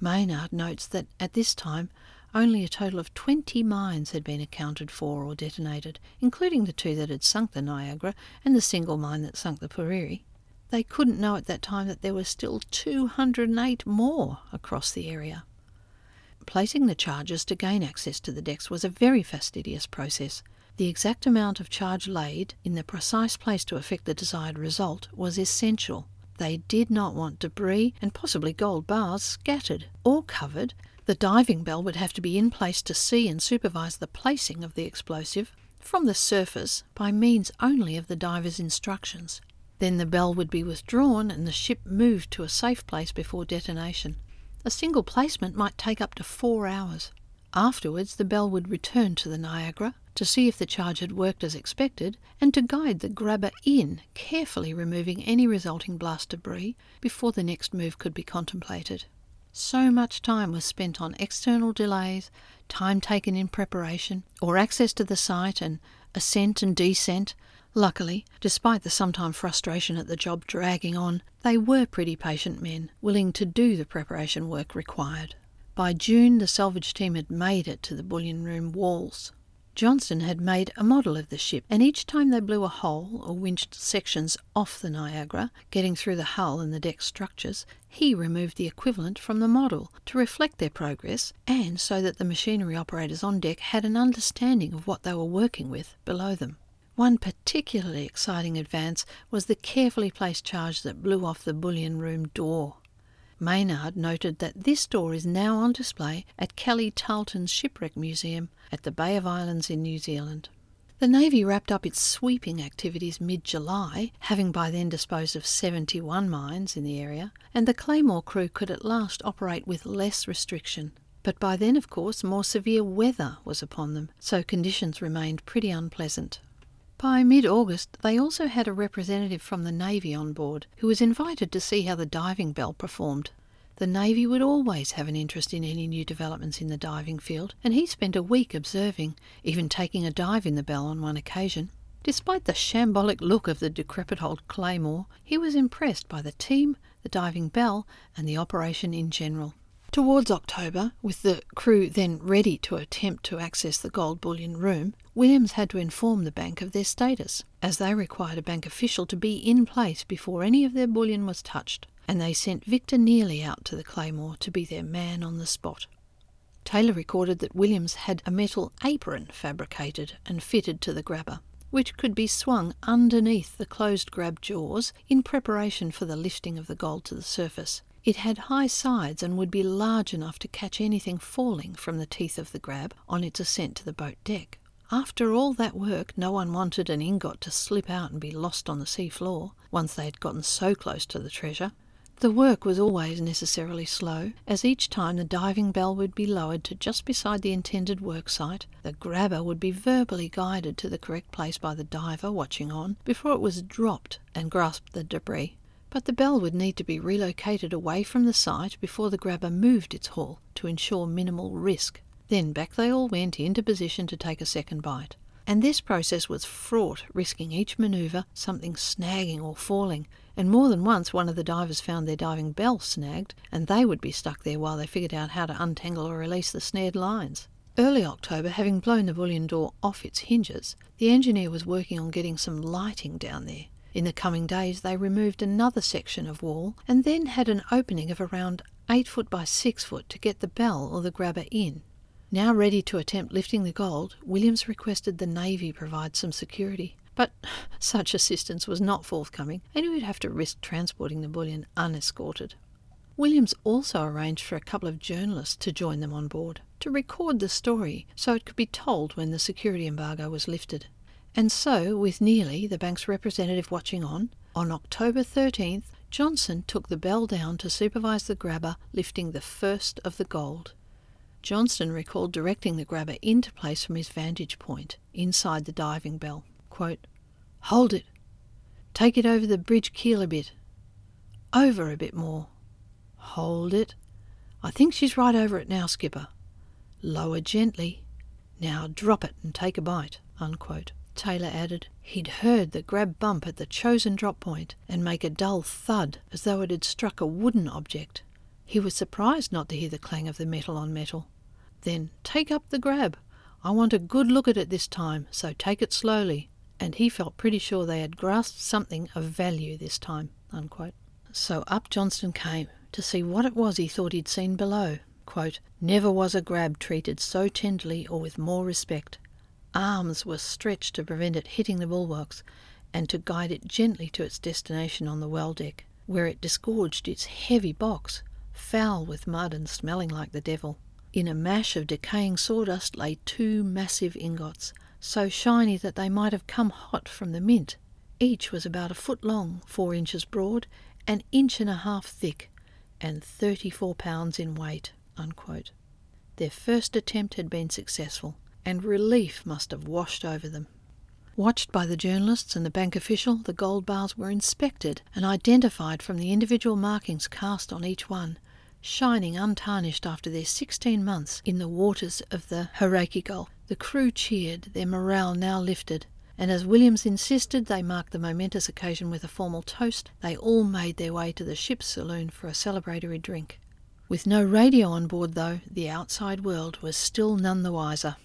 Maynard notes that at this time only a total of 20 mines had been accounted for or detonated, including the two that had sunk the Niagara and the single mine that sunk the Puriri. They couldn't know at that time that there were still 208 more across the area. Placing the charges to gain access to the decks was a very fastidious process. The exact amount of charge laid in the precise place to effect the desired result was essential. They did not want debris and possibly gold bars scattered or covered. The diving bell would have to be in place to see and supervise the placing of the explosive from the surface by means only of the diver's instructions. Then the bell would be withdrawn and the ship moved to a safe place before detonation. A single placement might take up to four hours. Afterwards, the bell would return to the Niagara to see if the charge had worked as expected and to guide the grabber in, carefully removing any resulting blast debris before the next move could be contemplated. So much time was spent on external delays, time taken in preparation, or access to the site and ascent and descent Luckily, despite the sometime frustration at the job dragging on, they were pretty patient men, willing to do the preparation work required. By June, the salvage team had made it to the bullion room walls. Johnston had made a model of the ship, and each time they blew a hole or winched sections off the Niagara, getting through the hull and the deck structures, he removed the equivalent from the model to reflect their progress and so that the machinery operators on deck had an understanding of what they were working with below them. One particularly exciting advance was the carefully placed charge that blew off the bullion room door. Maynard noted that this door is now on display at Kelly Tarlton's Shipwreck Museum at the Bay of Islands in New Zealand. The Navy wrapped up its sweeping activities mid July, having by then disposed of 71 mines in the area, and the Claymore crew could at last operate with less restriction. But by then, of course, more severe weather was upon them, so conditions remained pretty unpleasant. By mid August, they also had a representative from the Navy on board who was invited to see how the diving bell performed. The Navy would always have an interest in any new developments in the diving field, and he spent a week observing, even taking a dive in the bell on one occasion. Despite the shambolic look of the decrepit old Claymore, he was impressed by the team, the diving bell, and the operation in general. Towards October, with the crew then ready to attempt to access the gold bullion room, Williams had to inform the bank of their status, as they required a bank official to be in place before any of their bullion was touched, and they sent Victor Nearly out to the Claymore to be their man on the spot. Taylor recorded that Williams had a metal apron fabricated and fitted to the grabber, which could be swung underneath the closed grab jaws in preparation for the lifting of the gold to the surface, it had high sides and would be large enough to catch anything falling from the teeth of the grab on its ascent to the boat deck. After all that work, no one wanted an ingot to slip out and be lost on the sea floor once they had gotten so close to the treasure. The work was always necessarily slow, as each time the diving bell would be lowered to just beside the intended work site, the grabber would be verbally guided to the correct place by the diver watching on before it was dropped and grasped the debris. But the bell would need to be relocated away from the site before the grabber moved its haul to ensure minimal risk. Then back they all went into position to take a second bite. And this process was fraught, risking each manoeuvre something snagging or falling, and more than once one of the divers found their diving bell snagged, and they would be stuck there while they figured out how to untangle or release the snared lines. Early October, having blown the bullion door off its hinges, the engineer was working on getting some lighting down there. In the coming days, they removed another section of wall and then had an opening of around 8 foot by 6 foot to get the bell or the grabber in. Now ready to attempt lifting the gold, Williams requested the Navy provide some security. But such assistance was not forthcoming, and he would have to risk transporting the bullion unescorted. Williams also arranged for a couple of journalists to join them on board, to record the story so it could be told when the security embargo was lifted. And so, with Nearly, the bank's representative watching on, on October 13th, Johnston took the bell down to supervise the grabber lifting the first of the gold. Johnston recalled directing the grabber into place from his vantage point, inside the diving bell. Quote, Hold it. Take it over the bridge keel a bit. Over a bit more. Hold it. I think she's right over it now, Skipper. Lower gently. Now drop it and take a bite. Unquote. Taylor added. He'd heard the grab bump at the chosen drop point and make a dull thud as though it had struck a wooden object. He was surprised not to hear the clang of the metal on metal. Then take up the grab. I want a good look at it this time, so take it slowly. And he felt pretty sure they had grasped something of value this time. Unquote. So up Johnston came to see what it was he thought he'd seen below. Quote, Never was a grab treated so tenderly or with more respect. Arms were stretched to prevent it hitting the bulwarks and to guide it gently to its destination on the well deck, where it disgorged its heavy box, foul with mud and smelling like the devil. In a mash of decaying sawdust lay two massive ingots, so shiny that they might have come hot from the mint. Each was about a foot long, four inches broad, an inch and a half thick, and thirty four pounds in weight. Unquote. Their first attempt had been successful and relief must have washed over them. Watched by the journalists and the bank official, the gold bars were inspected and identified from the individual markings cast on each one, shining untarnished after their 16 months in the waters of the Hauraki Gulf. The crew cheered, their morale now lifted, and as Williams insisted they mark the momentous occasion with a formal toast, they all made their way to the ship's saloon for a celebratory drink. With no radio on board, though, the outside world was still none the wiser.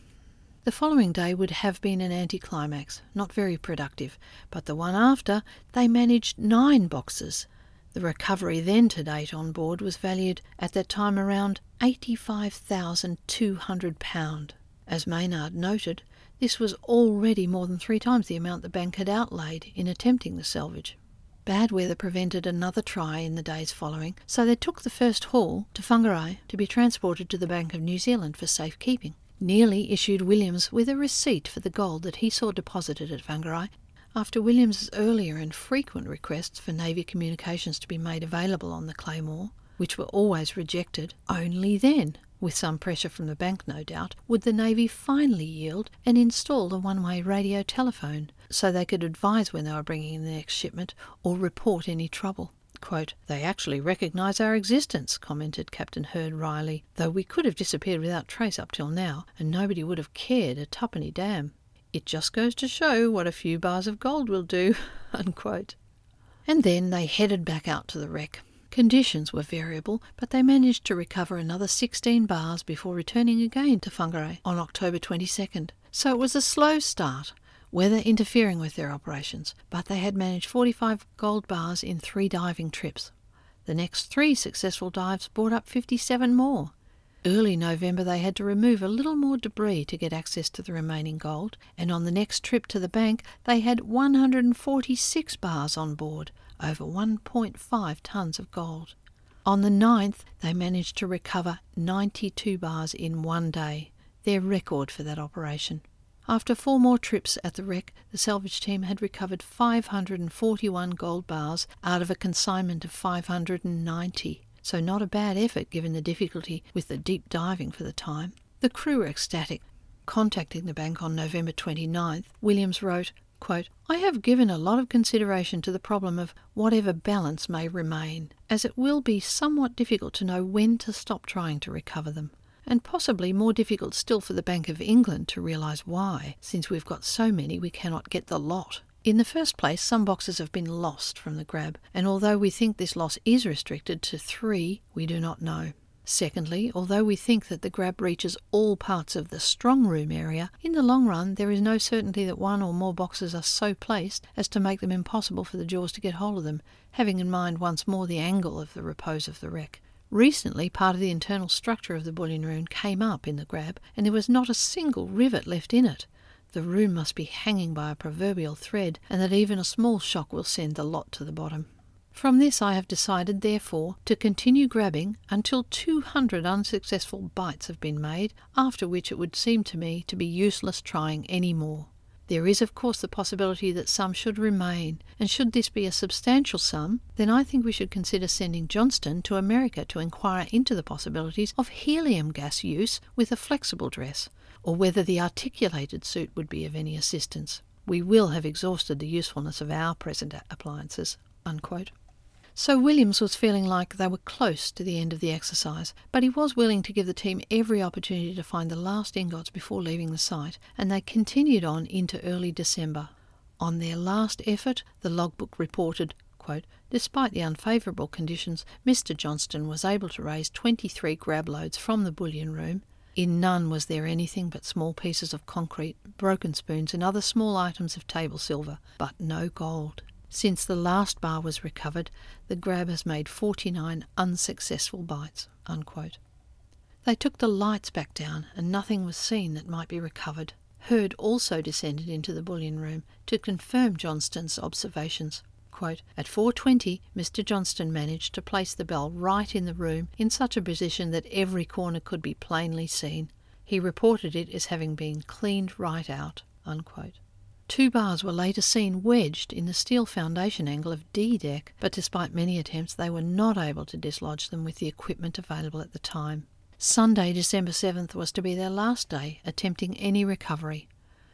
The following day would have been an anticlimax, not very productive, but the one after they managed nine boxes. The recovery then to date on board was valued at that time around £85,200. As Maynard noted, this was already more than three times the amount the bank had outlaid in attempting the salvage. Bad weather prevented another try in the days following, so they took the first haul to Whangarei to be transported to the Bank of New Zealand for safekeeping. Nearly issued Williams with a receipt for the gold that he saw deposited at Whangarei after Williams's earlier and frequent requests for Navy communications to be made available on the Claymore, which were always rejected, only then, with some pressure from the bank no doubt, would the Navy finally yield and install the one way radio telephone, so they could advise when they were bringing in the next shipment or report any trouble. Quote, they actually recognise our existence, commented Captain Herd wryly, though we could have disappeared without trace up till now, and nobody would have cared a tuppenny damn. It just goes to show what a few bars of gold will do. Unquote. And then they headed back out to the wreck. Conditions were variable, but they managed to recover another 16 bars before returning again to Whangarei on October 22nd. So it was a slow start, weather interfering with their operations, but they had managed 45 gold bars in three diving trips. The next three successful dives brought up 57 more. Early November, they had to remove a little more debris to get access to the remaining gold, and on the next trip to the bank, they had 146 bars on board, over 1.5 tonnes of gold. On the 9th, they managed to recover 92 bars in one day, their record for that operation. After four more trips at the wreck, the salvage team had recovered 541 gold bars out of a consignment of 590 so not a bad effort given the difficulty with the deep diving for the time. The crew were ecstatic. Contacting the bank on November 29th, Williams wrote, quote, I have given a lot of consideration to the problem of whatever balance may remain, as it will be somewhat difficult to know when to stop trying to recover them, and possibly more difficult still for the Bank of England to realise why, since we've got so many we cannot get the lot. In the first place, some boxes have been lost from the grab, and although we think this loss is restricted to three, we do not know. Secondly, although we think that the grab reaches all parts of the strong room area, in the long run there is no certainty that one or more boxes are so placed as to make them impossible for the jaws to get hold of them, having in mind once more the angle of the repose of the wreck. Recently, part of the internal structure of the bullion room came up in the grab, and there was not a single rivet left in it the room must be hanging by a proverbial thread, and that even a small shock will send the lot to the bottom. From this I have decided, therefore, to continue grabbing until 200 unsuccessful bites have been made, after which it would seem to me to be useless trying any more. There is, of course, the possibility that some should remain, and should this be a substantial sum, then I think we should consider sending Johnston to America to inquire into the possibilities of helium gas use with a flexible dress, or whether the articulated suit would be of any assistance. We will have exhausted the usefulness of our present appliances. Unquote. So Williams was feeling like they were close to the end of the exercise, but he was willing to give the team every opportunity to find the last ingots before leaving the site, and they continued on into early December. On their last effort, the logbook reported, quote, Despite the unfavourable conditions, Mr. Johnston was able to raise 23 grab loads from the bullion room in none was there anything but small pieces of concrete, broken spoons, and other small items of table silver, but no gold. Since the last bar was recovered, the grab has made 49 unsuccessful bites. Unquote. They took the lights back down, and nothing was seen that might be recovered. Herd also descended into the bullion room to confirm Johnston's observations. Quote, At 4.20, Mr. Johnston managed to place the bell right in the room in such a position that every corner could be plainly seen. He reported it as having been cleaned right out. Unquote. Two bars were later seen wedged in the steel foundation angle of D deck, but despite many attempts, they were not able to dislodge them with the equipment available at the time. Sunday, December 7th, was to be their last day attempting any recovery.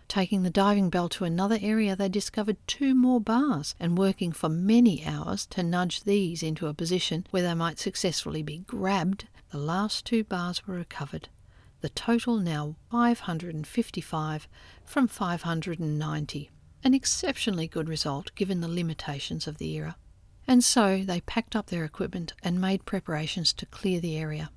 Taking the diving bell to another area, they discovered two more bars, and working for many hours to nudge these into a position where they might successfully be grabbed, the last two bars were recovered. The total now 555 from 590. An exceptionally good result given the limitations of the era. And so they packed up their equipment and made preparations to clear the area.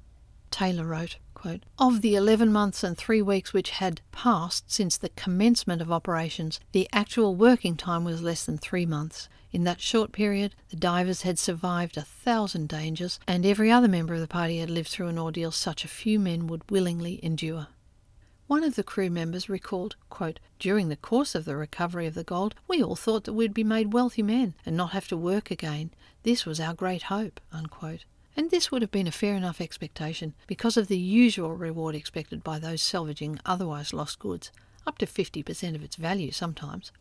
Taylor wrote, quote, Of the 11 months and three weeks which had passed since the commencement of operations, the actual working time was less than three months. In that short period, the divers had survived a thousand dangers, and every other member of the party had lived through an ordeal such a few men would willingly endure. One of the crew members recalled, quote, During the course of the recovery of the gold, we all thought that we'd be made wealthy men and not have to work again. This was our great hope. Unquote and this would have been a fair enough expectation because of the usual reward expected by those salvaging otherwise lost goods, up to 50% of its value sometimes.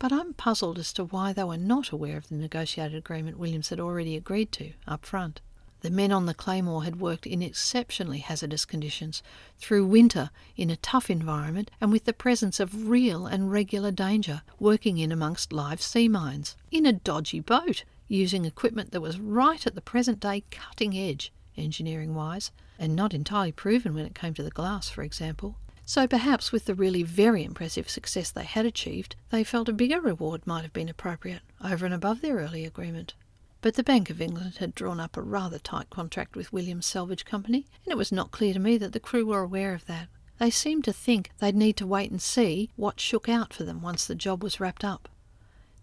But I'm puzzled as to why they were not aware of the negotiated agreement Williams had already agreed to up front. The men on the Claymore had worked in exceptionally hazardous conditions, through winter, in a tough environment, and with the presence of real and regular danger, working in amongst live sea mines, in a dodgy boat, using equipment that was right at the present day cutting edge, engineering wise, and not entirely proven when it came to the glass, for example. So perhaps with the really very impressive success they had achieved, they felt a bigger reward might have been appropriate, over and above their early agreement. But the Bank of England had drawn up a rather tight contract with Williams Salvage Company, and it was not clear to me that the crew were aware of that. They seemed to think they'd need to wait and see what shook out for them once the job was wrapped up.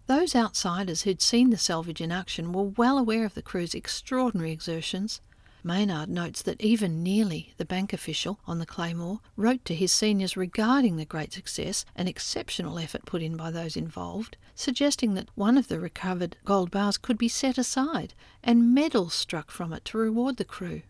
Those outsiders who'd seen the salvage in action were well aware of the crew's extraordinary exertions, Maynard notes that even Nearly, the bank official on the Claymore, wrote to his seniors regarding the great success and exceptional effort put in by those involved, suggesting that one of the recovered gold bars could be set aside and medals struck from it to reward the crew.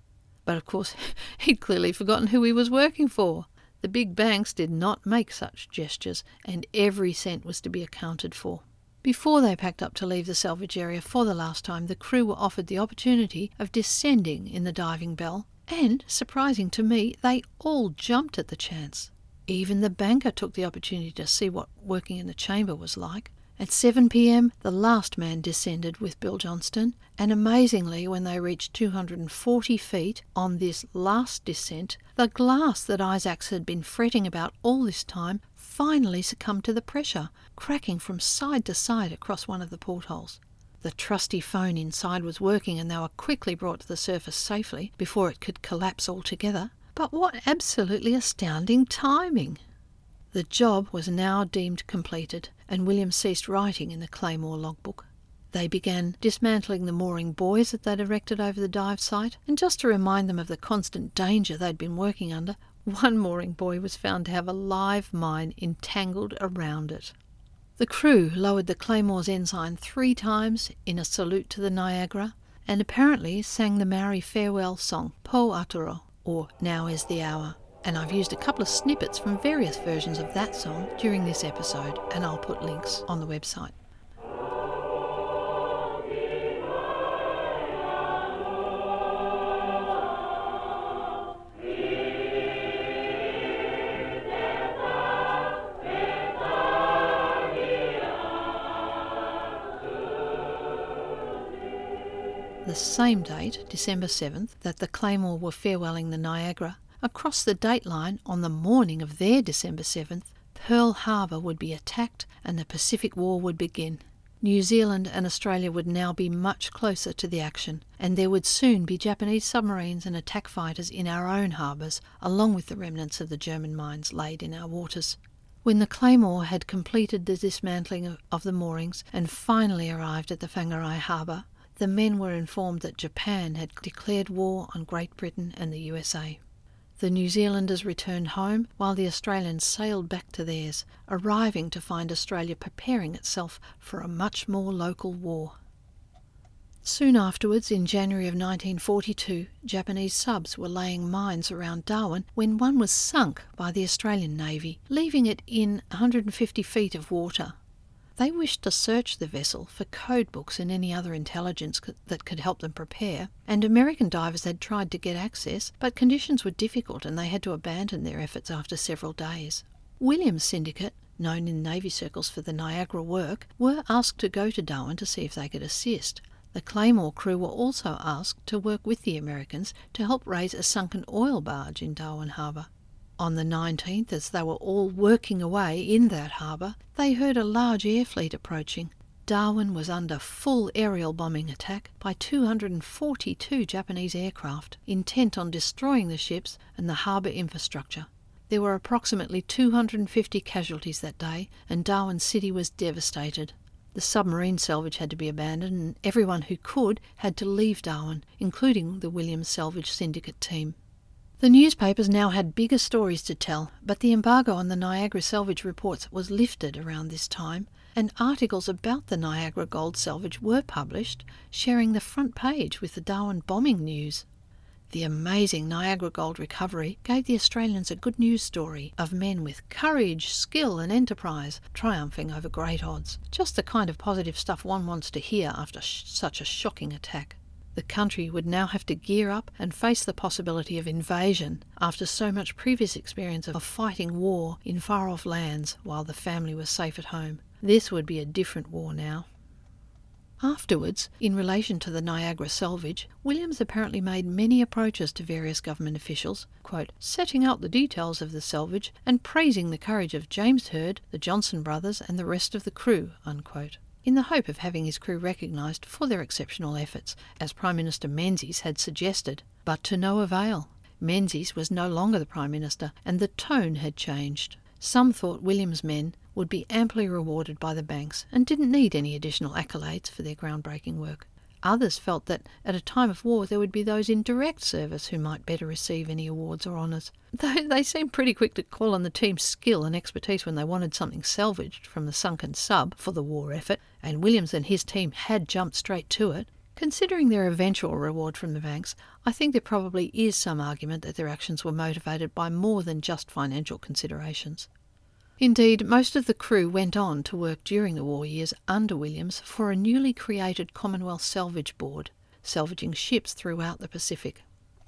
But of course, he'd clearly forgotten who he was working for. The big banks did not make such gestures, and every cent was to be accounted for. Before they packed up to leave the salvage area for the last time, the crew were offered the opportunity of descending in the diving bell, and, surprising to me, they all jumped at the chance. Even the banker took the opportunity to see what working in the chamber was like. At 7 pm, the last man descended with Bill Johnston, and amazingly, when they reached 240 feet on this last descent, the glass that Isaacs had been fretting about all this time finally succumbed to the pressure, cracking from side to side across one of the portholes. The trusty phone inside was working, and they were quickly brought to the surface safely before it could collapse altogether. But what absolutely astounding timing! The job was now deemed completed, and William ceased writing in the Claymore logbook. They began dismantling the mooring buoys that they'd erected over the dive site, and just to remind them of the constant danger they'd been working under, one mooring buoy was found to have a live mine entangled around it. The crew lowered the Claymore's ensign three times in a salute to the Niagara, and apparently sang the Maori farewell song, Po Atarau, or Now is the Hour and I've used a couple of snippets from various versions of that song during this episode, and I'll put links on the website. Same date, December 7th, that the Claymore were farewelling the Niagara, Across the dateline, on the morning of their December 7th, Pearl Harbor would be attacked and the Pacific War would begin. New Zealand and Australia would now be much closer to the action, and there would soon be Japanese submarines and attack fighters in our own harbours, along with the remnants of the German mines laid in our waters. When the Claymore had completed the dismantling of the moorings and finally arrived at the Whangarei harbour, the men were informed that Japan had declared war on Great Britain and the USA. The New Zealanders returned home while the Australians sailed back to theirs, arriving to find Australia preparing itself for a much more local war. Soon afterwards, in January of 1942, Japanese subs were laying mines around Darwin when one was sunk by the Australian Navy, leaving it in 150 feet of water. They wished to search the vessel for code books and any other intelligence that could help them prepare, and American divers had tried to get access, but conditions were difficult and they had to abandon their efforts after several days. Williams Syndicate, known in Navy circles for the Niagara work, were asked to go to Darwin to see if they could assist. The Claymore crew were also asked to work with the Americans to help raise a sunken oil barge in Darwin Harbour. On the 19th, as they were all working away in that harbour, they heard a large air fleet approaching. Darwin was under full aerial bombing attack by 242 Japanese aircraft, intent on destroying the ships and the harbour infrastructure. There were approximately 250 casualties that day, and Darwin City was devastated. The submarine salvage had to be abandoned, and everyone who could had to leave Darwin, including the Williams Salvage Syndicate team. The newspapers now had bigger stories to tell, but the embargo on the Niagara salvage reports was lifted around this time, and articles about the Niagara gold salvage were published, sharing the front page with the Darwin bombing news. The amazing Niagara gold recovery gave the Australians a good news story of men with courage, skill, and enterprise triumphing over great odds. Just the kind of positive stuff one wants to hear after sh- such a shocking attack. The country would now have to gear up and face the possibility of invasion after so much previous experience of fighting war in far off lands while the family was safe at home. This would be a different war now. Afterwards, in relation to the Niagara salvage, Williams apparently made many approaches to various government officials, quote, setting out the details of the salvage and praising the courage of James Herd, the Johnston brothers, and the rest of the crew, unquote, in the hope of having his crew recognised for their exceptional efforts, as Prime Minister Menzies had suggested, but to no avail. Menzies was no longer the Prime Minister, and the tone had changed. Some thought Williams' men would be amply rewarded by the banks and didn't need any additional accolades for their groundbreaking work. Others felt that at a time of war there would be those in direct service who might better receive any awards or honours. Though they seemed pretty quick to call on the team's skill and expertise when they wanted something salvaged from the sunken sub for the war effort, and Williams and his team had jumped straight to it. Considering their eventual reward from the banks, I think there probably is some argument that their actions were motivated by more than just financial considerations. Indeed, most of the crew went on to work during the war years under Williams for a newly created Commonwealth Salvage Board, salvaging ships throughout the Pacific.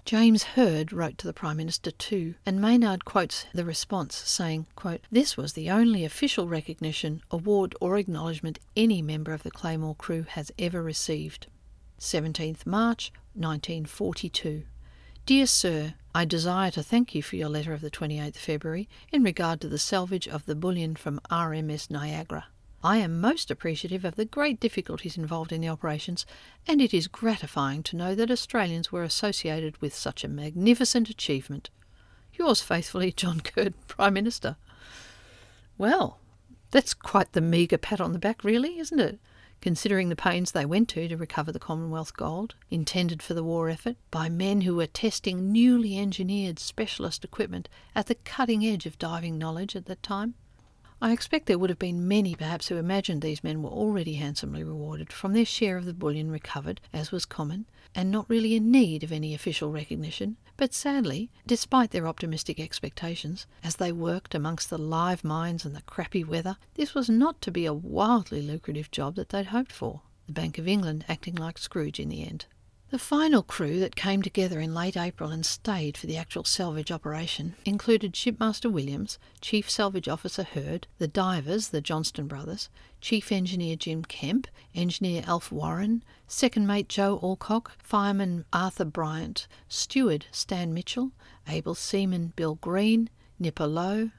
James Herd wrote to the Prime Minister too, and Maynard quotes the response, saying, quote, This was the only official recognition, award, or acknowledgement any member of the Claymore crew has ever received. 17th March 1942. Dear Sir, I desire to thank you for your letter of the 28th February in regard to the salvage of the bullion from RMS Niagara. I am most appreciative of the great difficulties involved in the operations, and it is gratifying to know that Australians were associated with such a magnificent achievement. Yours faithfully, John Curtin, Prime Minister. Well, that's quite the meagre pat on the back, really, isn't it? Considering the pains they went to to recover the Commonwealth gold, intended for the war effort, by men who were testing newly engineered specialist equipment at the cutting edge of diving knowledge at that time. I expect there would have been many perhaps who imagined these men were already handsomely rewarded from their share of the bullion recovered, as was common, and not really in need of any official recognition. But sadly, despite their optimistic expectations, as they worked amongst the live mines and the crappy weather, this was not to be a wildly lucrative job that they'd hoped for, the Bank of England acting like Scrooge in the end. The final crew that came together in late April and stayed for the actual salvage operation included Shipmaster Williams, Chief Salvage Officer Herd, the divers, the Johnston brothers, Chief Engineer Jim Kemp, Engineer Alf Warren, Second Mate Joe Alcock, Fireman Arthur Bryant, Steward Stan Mitchell, Able Seaman Bill Green, Nipper Lowe,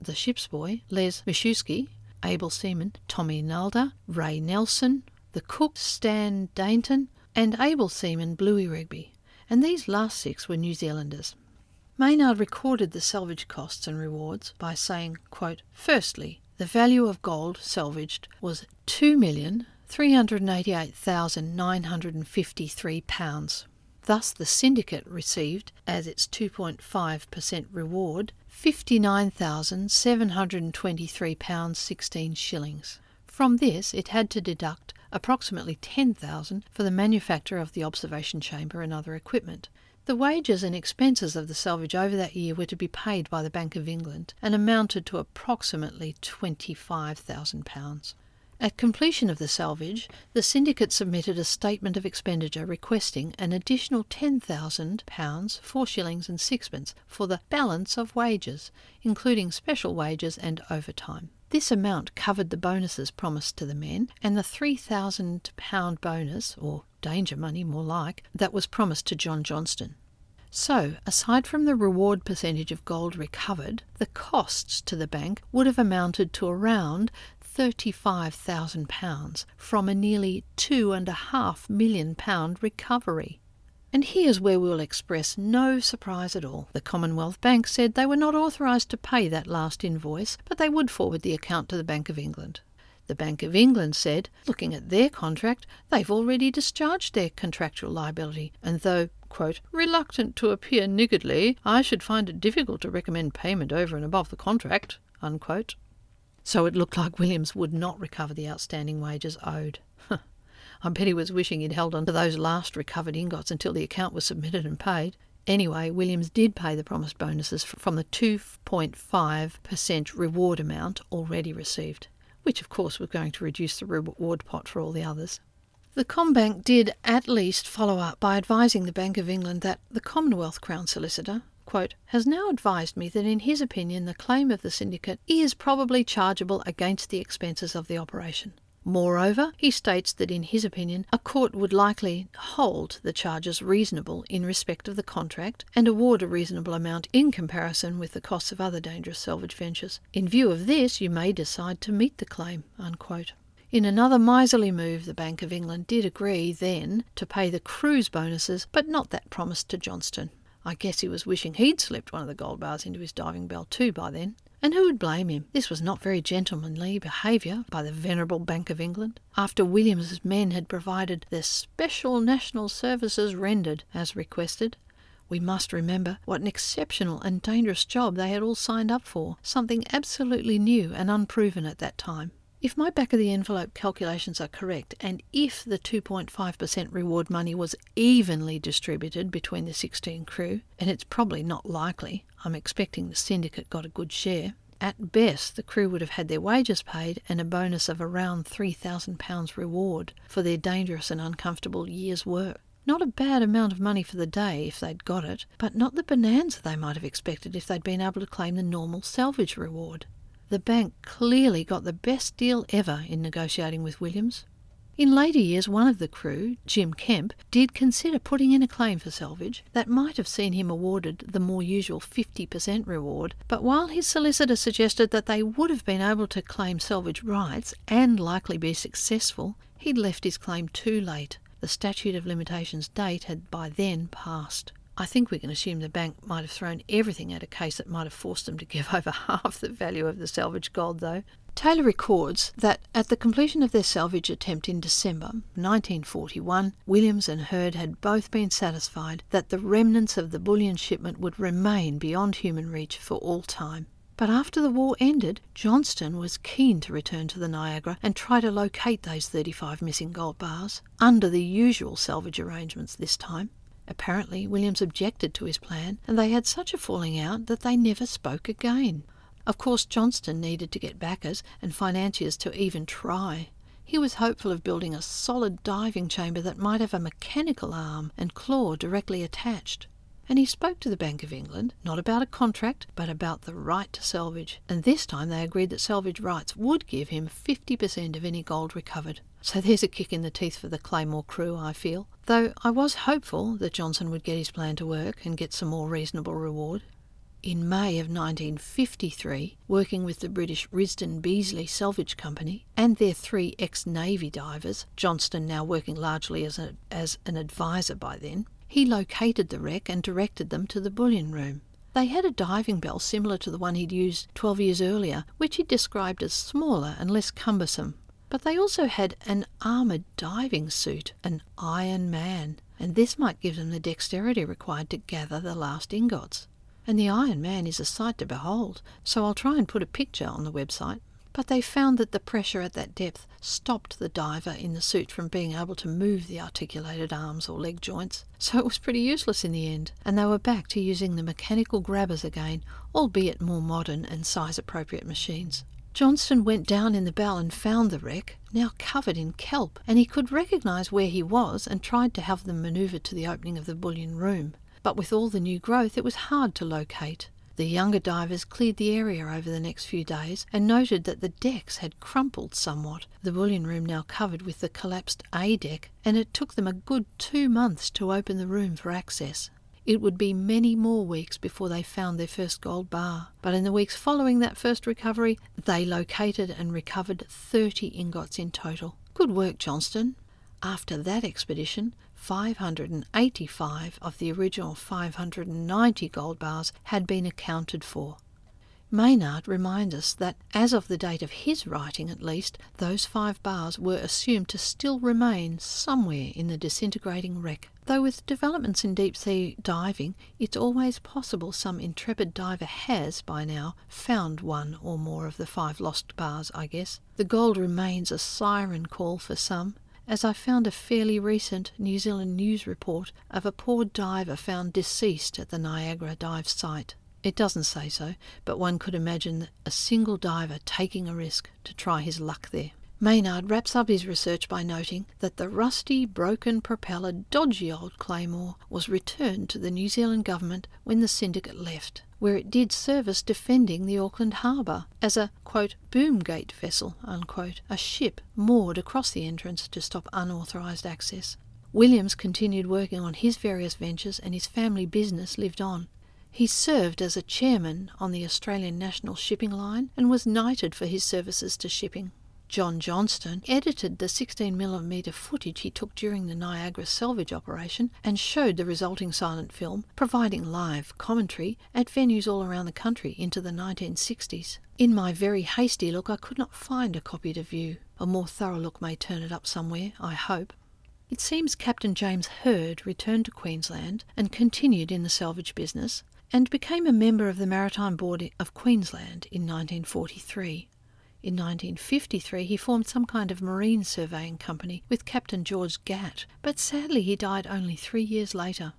the ship's boy Les Mishewski, Able Seaman Tommy Nalder, Ray Nelson, the cook Stan Dainton, and able seaman Bluey Rigby, and these last six were New Zealanders. Maynard recorded the salvage costs and rewards by saying, quote, Firstly, the value of gold salvaged was two million three hundred and eighty eight thousand nine hundred and fifty three pounds. Thus the syndicate received, as its 2.5% reward, £59,723 16 shillings. From this it had to deduct approximately 10,000 for the manufacture of the observation chamber and other equipment. The wages and expenses of the salvage over that year were to be paid by the Bank of England and amounted to approximately £25,000. At completion of the salvage, the syndicate submitted a statement of expenditure requesting an additional £10,000, 4 shillings and sixpence for the balance of wages, including special wages and overtime. This amount covered the bonuses promised to the men and the £3,000 bonus, or danger money more like, that was promised to John Johnston. So, aside from the reward percentage of gold recovered, the costs to the bank would have amounted to around £35,000 from a nearly two and a half million pound recovery. And here's where we'll express no surprise at all. The Commonwealth Bank said they were not authorised to pay that last invoice, but they would forward the account to the Bank of England. The Bank of England said, looking at their contract, they've already discharged their contractual liability, and though, quote, reluctant to appear niggardly, I should find it difficult to recommend payment over and above the contract, unquote. So it looked like Williams would not recover the outstanding wages owed. I bet he was wishing he'd held on to those last recovered ingots until the account was submitted and paid. Anyway, Williams did pay the promised bonuses from the 2.5% reward amount already received, which of course was going to reduce the reward pot for all the others. The Combank did at least follow up by advising the Bank of England that the Commonwealth Crown Solicitor, quote, has now advised me that in his opinion the claim of the syndicate is probably chargeable against the expenses of the operation. Moreover, he states that in his opinion, a court would likely hold the charges reasonable in respect of the contract and award a reasonable amount in comparison with the costs of other dangerous salvage ventures. In view of this, you may decide to meet the claim. Unquote. In another miserly move, the Bank of England did agree then to pay the cruise bonuses, but not that promised to Johnston. I guess he was wishing he'd slipped one of the gold bars into his diving bell too by then. And who would blame him? This was not very gentlemanly behaviour by the venerable Bank of England. After Williams's men had provided their special national services rendered as requested, we must remember what an exceptional and dangerous job they had all signed up for, something absolutely new and unproven at that time. If my back of the envelope calculations are correct, and if the 2.5% reward money was evenly distributed between the 16 crew, and it's probably not likely, I'm expecting the syndicate got a good share, at best the crew would have had their wages paid and a bonus of around £3,000 reward for their dangerous and uncomfortable year's work. Not a bad amount of money for the day if they'd got it, but not the bonanza they might have expected if they'd been able to claim the normal salvage reward. The bank clearly got the best deal ever in negotiating with Williams. In later years, one of the crew, Jim Kemp, did consider putting in a claim for salvage that might have seen him awarded the more usual 50% reward, but while his solicitor suggested that they would have been able to claim salvage rights and likely be successful, he'd left his claim too late. The statute of limitations date had by then passed. I think we can assume the bank might have thrown everything at a case that might have forced them to give over half the value of the salvage gold, though. Taylor records that at the completion of their salvage attempt in December 1941, Williams and Herd had both been satisfied that the remnants of the bullion shipment would remain beyond human reach for all time. But after the war ended, Johnston was keen to return to the Niagara and try to locate those 35 missing gold bars, under the usual salvage arrangements this time. Apparently, Williams objected to his plan, and they had such a falling out that they never spoke again. Of course, Johnston needed to get backers and financiers to even try. He was hopeful of building a solid diving chamber that might have a mechanical arm and claw directly attached. And he spoke to the Bank of England, not about a contract, but about the right to salvage. And this time they agreed that salvage rights would give him 50% of any gold recovered. So there's a kick in the teeth for the Claymore crew, I feel. Though I was hopeful that Johnston would get his plan to work and get some more reasonable reward. In May of 1953, working with the British Risdon Beasley Salvage Company and their three ex Navy divers, Johnston now working largely as, a, as an advisor by then, he located the wreck and directed them to the bullion room. They had a diving bell similar to the one he'd used 12 years earlier, which he described as smaller and less cumbersome. But they also had an armoured diving suit, an Iron Man, and this might give them the dexterity required to gather the last ingots. And the Iron Man is a sight to behold, so I'll try and put a picture on the website. But they found that the pressure at that depth stopped the diver in the suit from being able to move the articulated arms or leg joints, so it was pretty useless in the end, and they were back to using the mechanical grabbers again, albeit more modern and size appropriate machines. Johnston went down in the bell and found the wreck, now covered in kelp, and he could recognise where he was and tried to have them manoeuvre to the opening of the bullion room. But with all the new growth, it was hard to locate. The younger divers cleared the area over the next few days and noted that the decks had crumpled somewhat, the bullion room now covered with the collapsed A deck, and it took them a good two months to open the room for access. It would be many more weeks before they found their first gold bar, but in the weeks following that first recovery, they located and recovered 30 ingots in total. Good work, Johnston. After that expedition, 585 of the original 590 gold bars had been accounted for. Maynard reminds us that, as of the date of his writing at least, those five bars were assumed to still remain somewhere in the disintegrating wreck. Though with developments in deep sea diving, it's always possible some intrepid diver has, by now, found one or more of the five lost bars, I guess. The gold remains a siren call for some, as I found a fairly recent New Zealand news report of a poor diver found deceased at the Niagara dive site. It doesn't say so, but one could imagine a single diver taking a risk to try his luck there. Maynard wraps up his research by noting that the rusty, broken propeller, dodgy old Claymore was returned to the New Zealand government when the syndicate left, where it did service defending the Auckland harbour as a, quote, boom gate vessel, unquote, a ship moored across the entrance to stop unauthorised access. Williams continued working on his various ventures and his family business lived on. He served as a chairman on the Australian National Shipping Line and was knighted for his services to shipping. John Johnston edited the 16mm footage he took during the Niagara salvage operation and showed the resulting silent film, providing live commentary at venues all around the country into the 1960s. In my very hasty look, I could not find a copy to view. A more thorough look may turn it up somewhere, I hope. It seems Captain James Herd returned to Queensland and continued in the salvage business and became a member of the Maritime Board of Queensland in 1943. In 1953, he formed some kind of marine surveying company with Captain George Gatt, but sadly he died only three years later.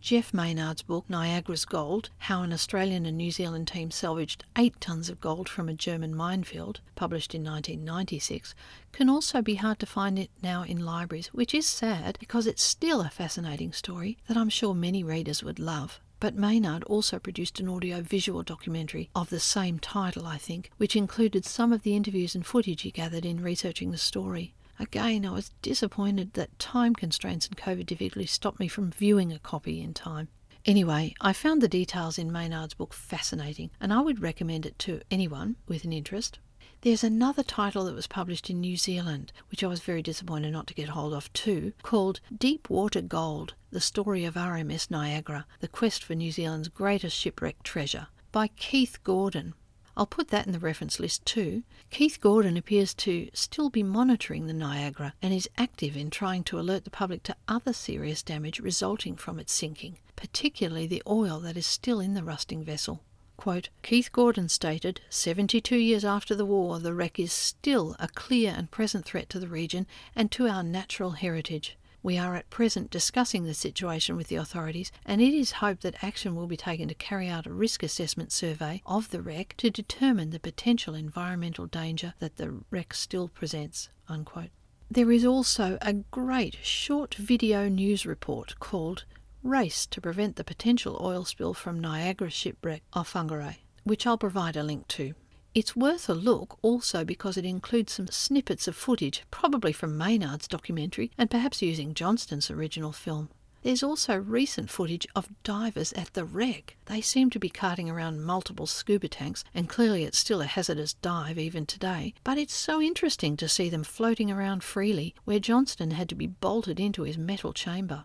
Jeff Maynard's book, Niagara's Gold How an Australian and New Zealand Team Salvaged Eight Tons of Gold from a German Minefield, published in 1996, can also be hard to find it now in libraries, which is sad because it's still a fascinating story that I'm sure many readers would love. But Maynard also produced an audio visual documentary of the same title, I think, which included some of the interviews and footage he gathered in researching the story. Again, I was disappointed that time constraints and COVID difficulties stopped me from viewing a copy in time. Anyway, I found the details in Maynard's book fascinating, and I would recommend it to anyone with an interest. There's another title that was published in New Zealand, which I was very disappointed not to get hold of too, called Deep Water Gold The Story of RMS Niagara The Quest for New Zealand's Greatest Shipwreck Treasure by Keith Gordon. I'll put that in the reference list too. Keith Gordon appears to still be monitoring the Niagara and is active in trying to alert the public to other serious damage resulting from its sinking, particularly the oil that is still in the rusting vessel. Quote, Keith Gordon stated, 72 years after the war, the wreck is still a clear and present threat to the region and to our natural heritage. We are at present discussing the situation with the authorities, and it is hoped that action will be taken to carry out a risk assessment survey of the wreck to determine the potential environmental danger that the wreck still presents. Unquote. There is also a great short video news report called race to prevent the potential oil spill from Niagara shipwreck off Whangarei, which I'll provide a link to. It's worth a look also because it includes some snippets of footage, probably from Maynard's documentary and perhaps using Johnston's original film. There's also recent footage of divers at the wreck. They seem to be carting around multiple scuba tanks, and clearly it's still a hazardous dive even today. But it's so interesting to see them floating around freely where Johnston had to be bolted into his metal chamber.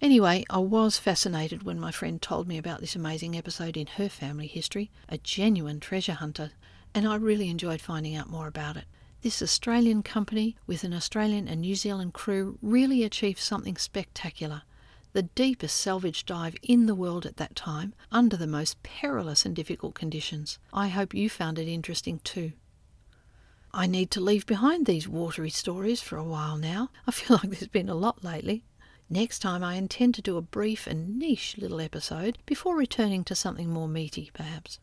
Anyway, I was fascinated when my friend told me about this amazing episode in her family history, a genuine treasure hunter, and I really enjoyed finding out more about it. This Australian company with an Australian and New Zealand crew really achieved something spectacular. The deepest salvage dive in the world at that time, under the most perilous and difficult conditions. I hope you found it interesting too. I need to leave behind these watery stories for a while now. I feel like there's been a lot lately. Next time, I intend to do a brief and niche little episode before returning to something more meaty, perhaps.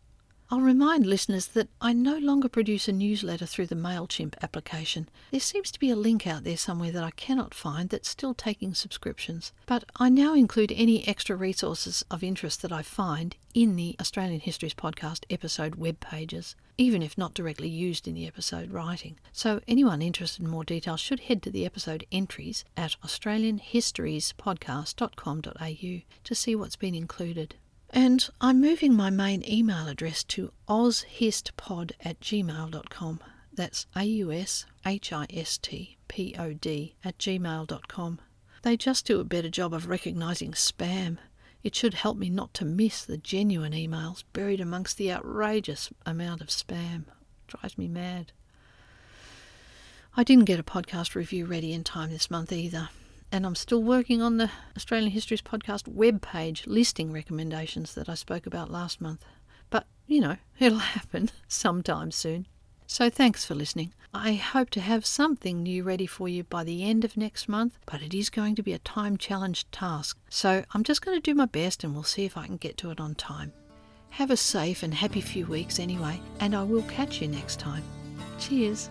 I'll remind listeners that I no longer produce a newsletter through the MailChimp application. There seems to be a link out there somewhere that I cannot find that's still taking subscriptions. But I now include any extra resources of interest that I find in the Australian Histories Podcast episode web pages even if not directly used in the episode writing. So, anyone interested in more detail should head to the episode entries at australianhistoriespodcast.com.au to see what's been included. And I'm moving my main email address to aushistpod at gmail.com. That's A U S H I S T P O D at gmail.com. They just do a better job of recognising spam. It should help me not to miss the genuine emails buried amongst the outrageous amount of spam. It drives me mad. I didn't get a podcast review ready in time this month either, and I'm still working on the Australian Histories Podcast web page listing recommendations that I spoke about last month. But, you know, it'll happen sometime soon. So thanks for listening. I hope to have something new ready for you by the end of next month, but it is going to be a time challenged task. So I'm just going to do my best and we'll see if I can get to it on time. Have a safe and happy few weeks anyway, and I will catch you next time. Cheers.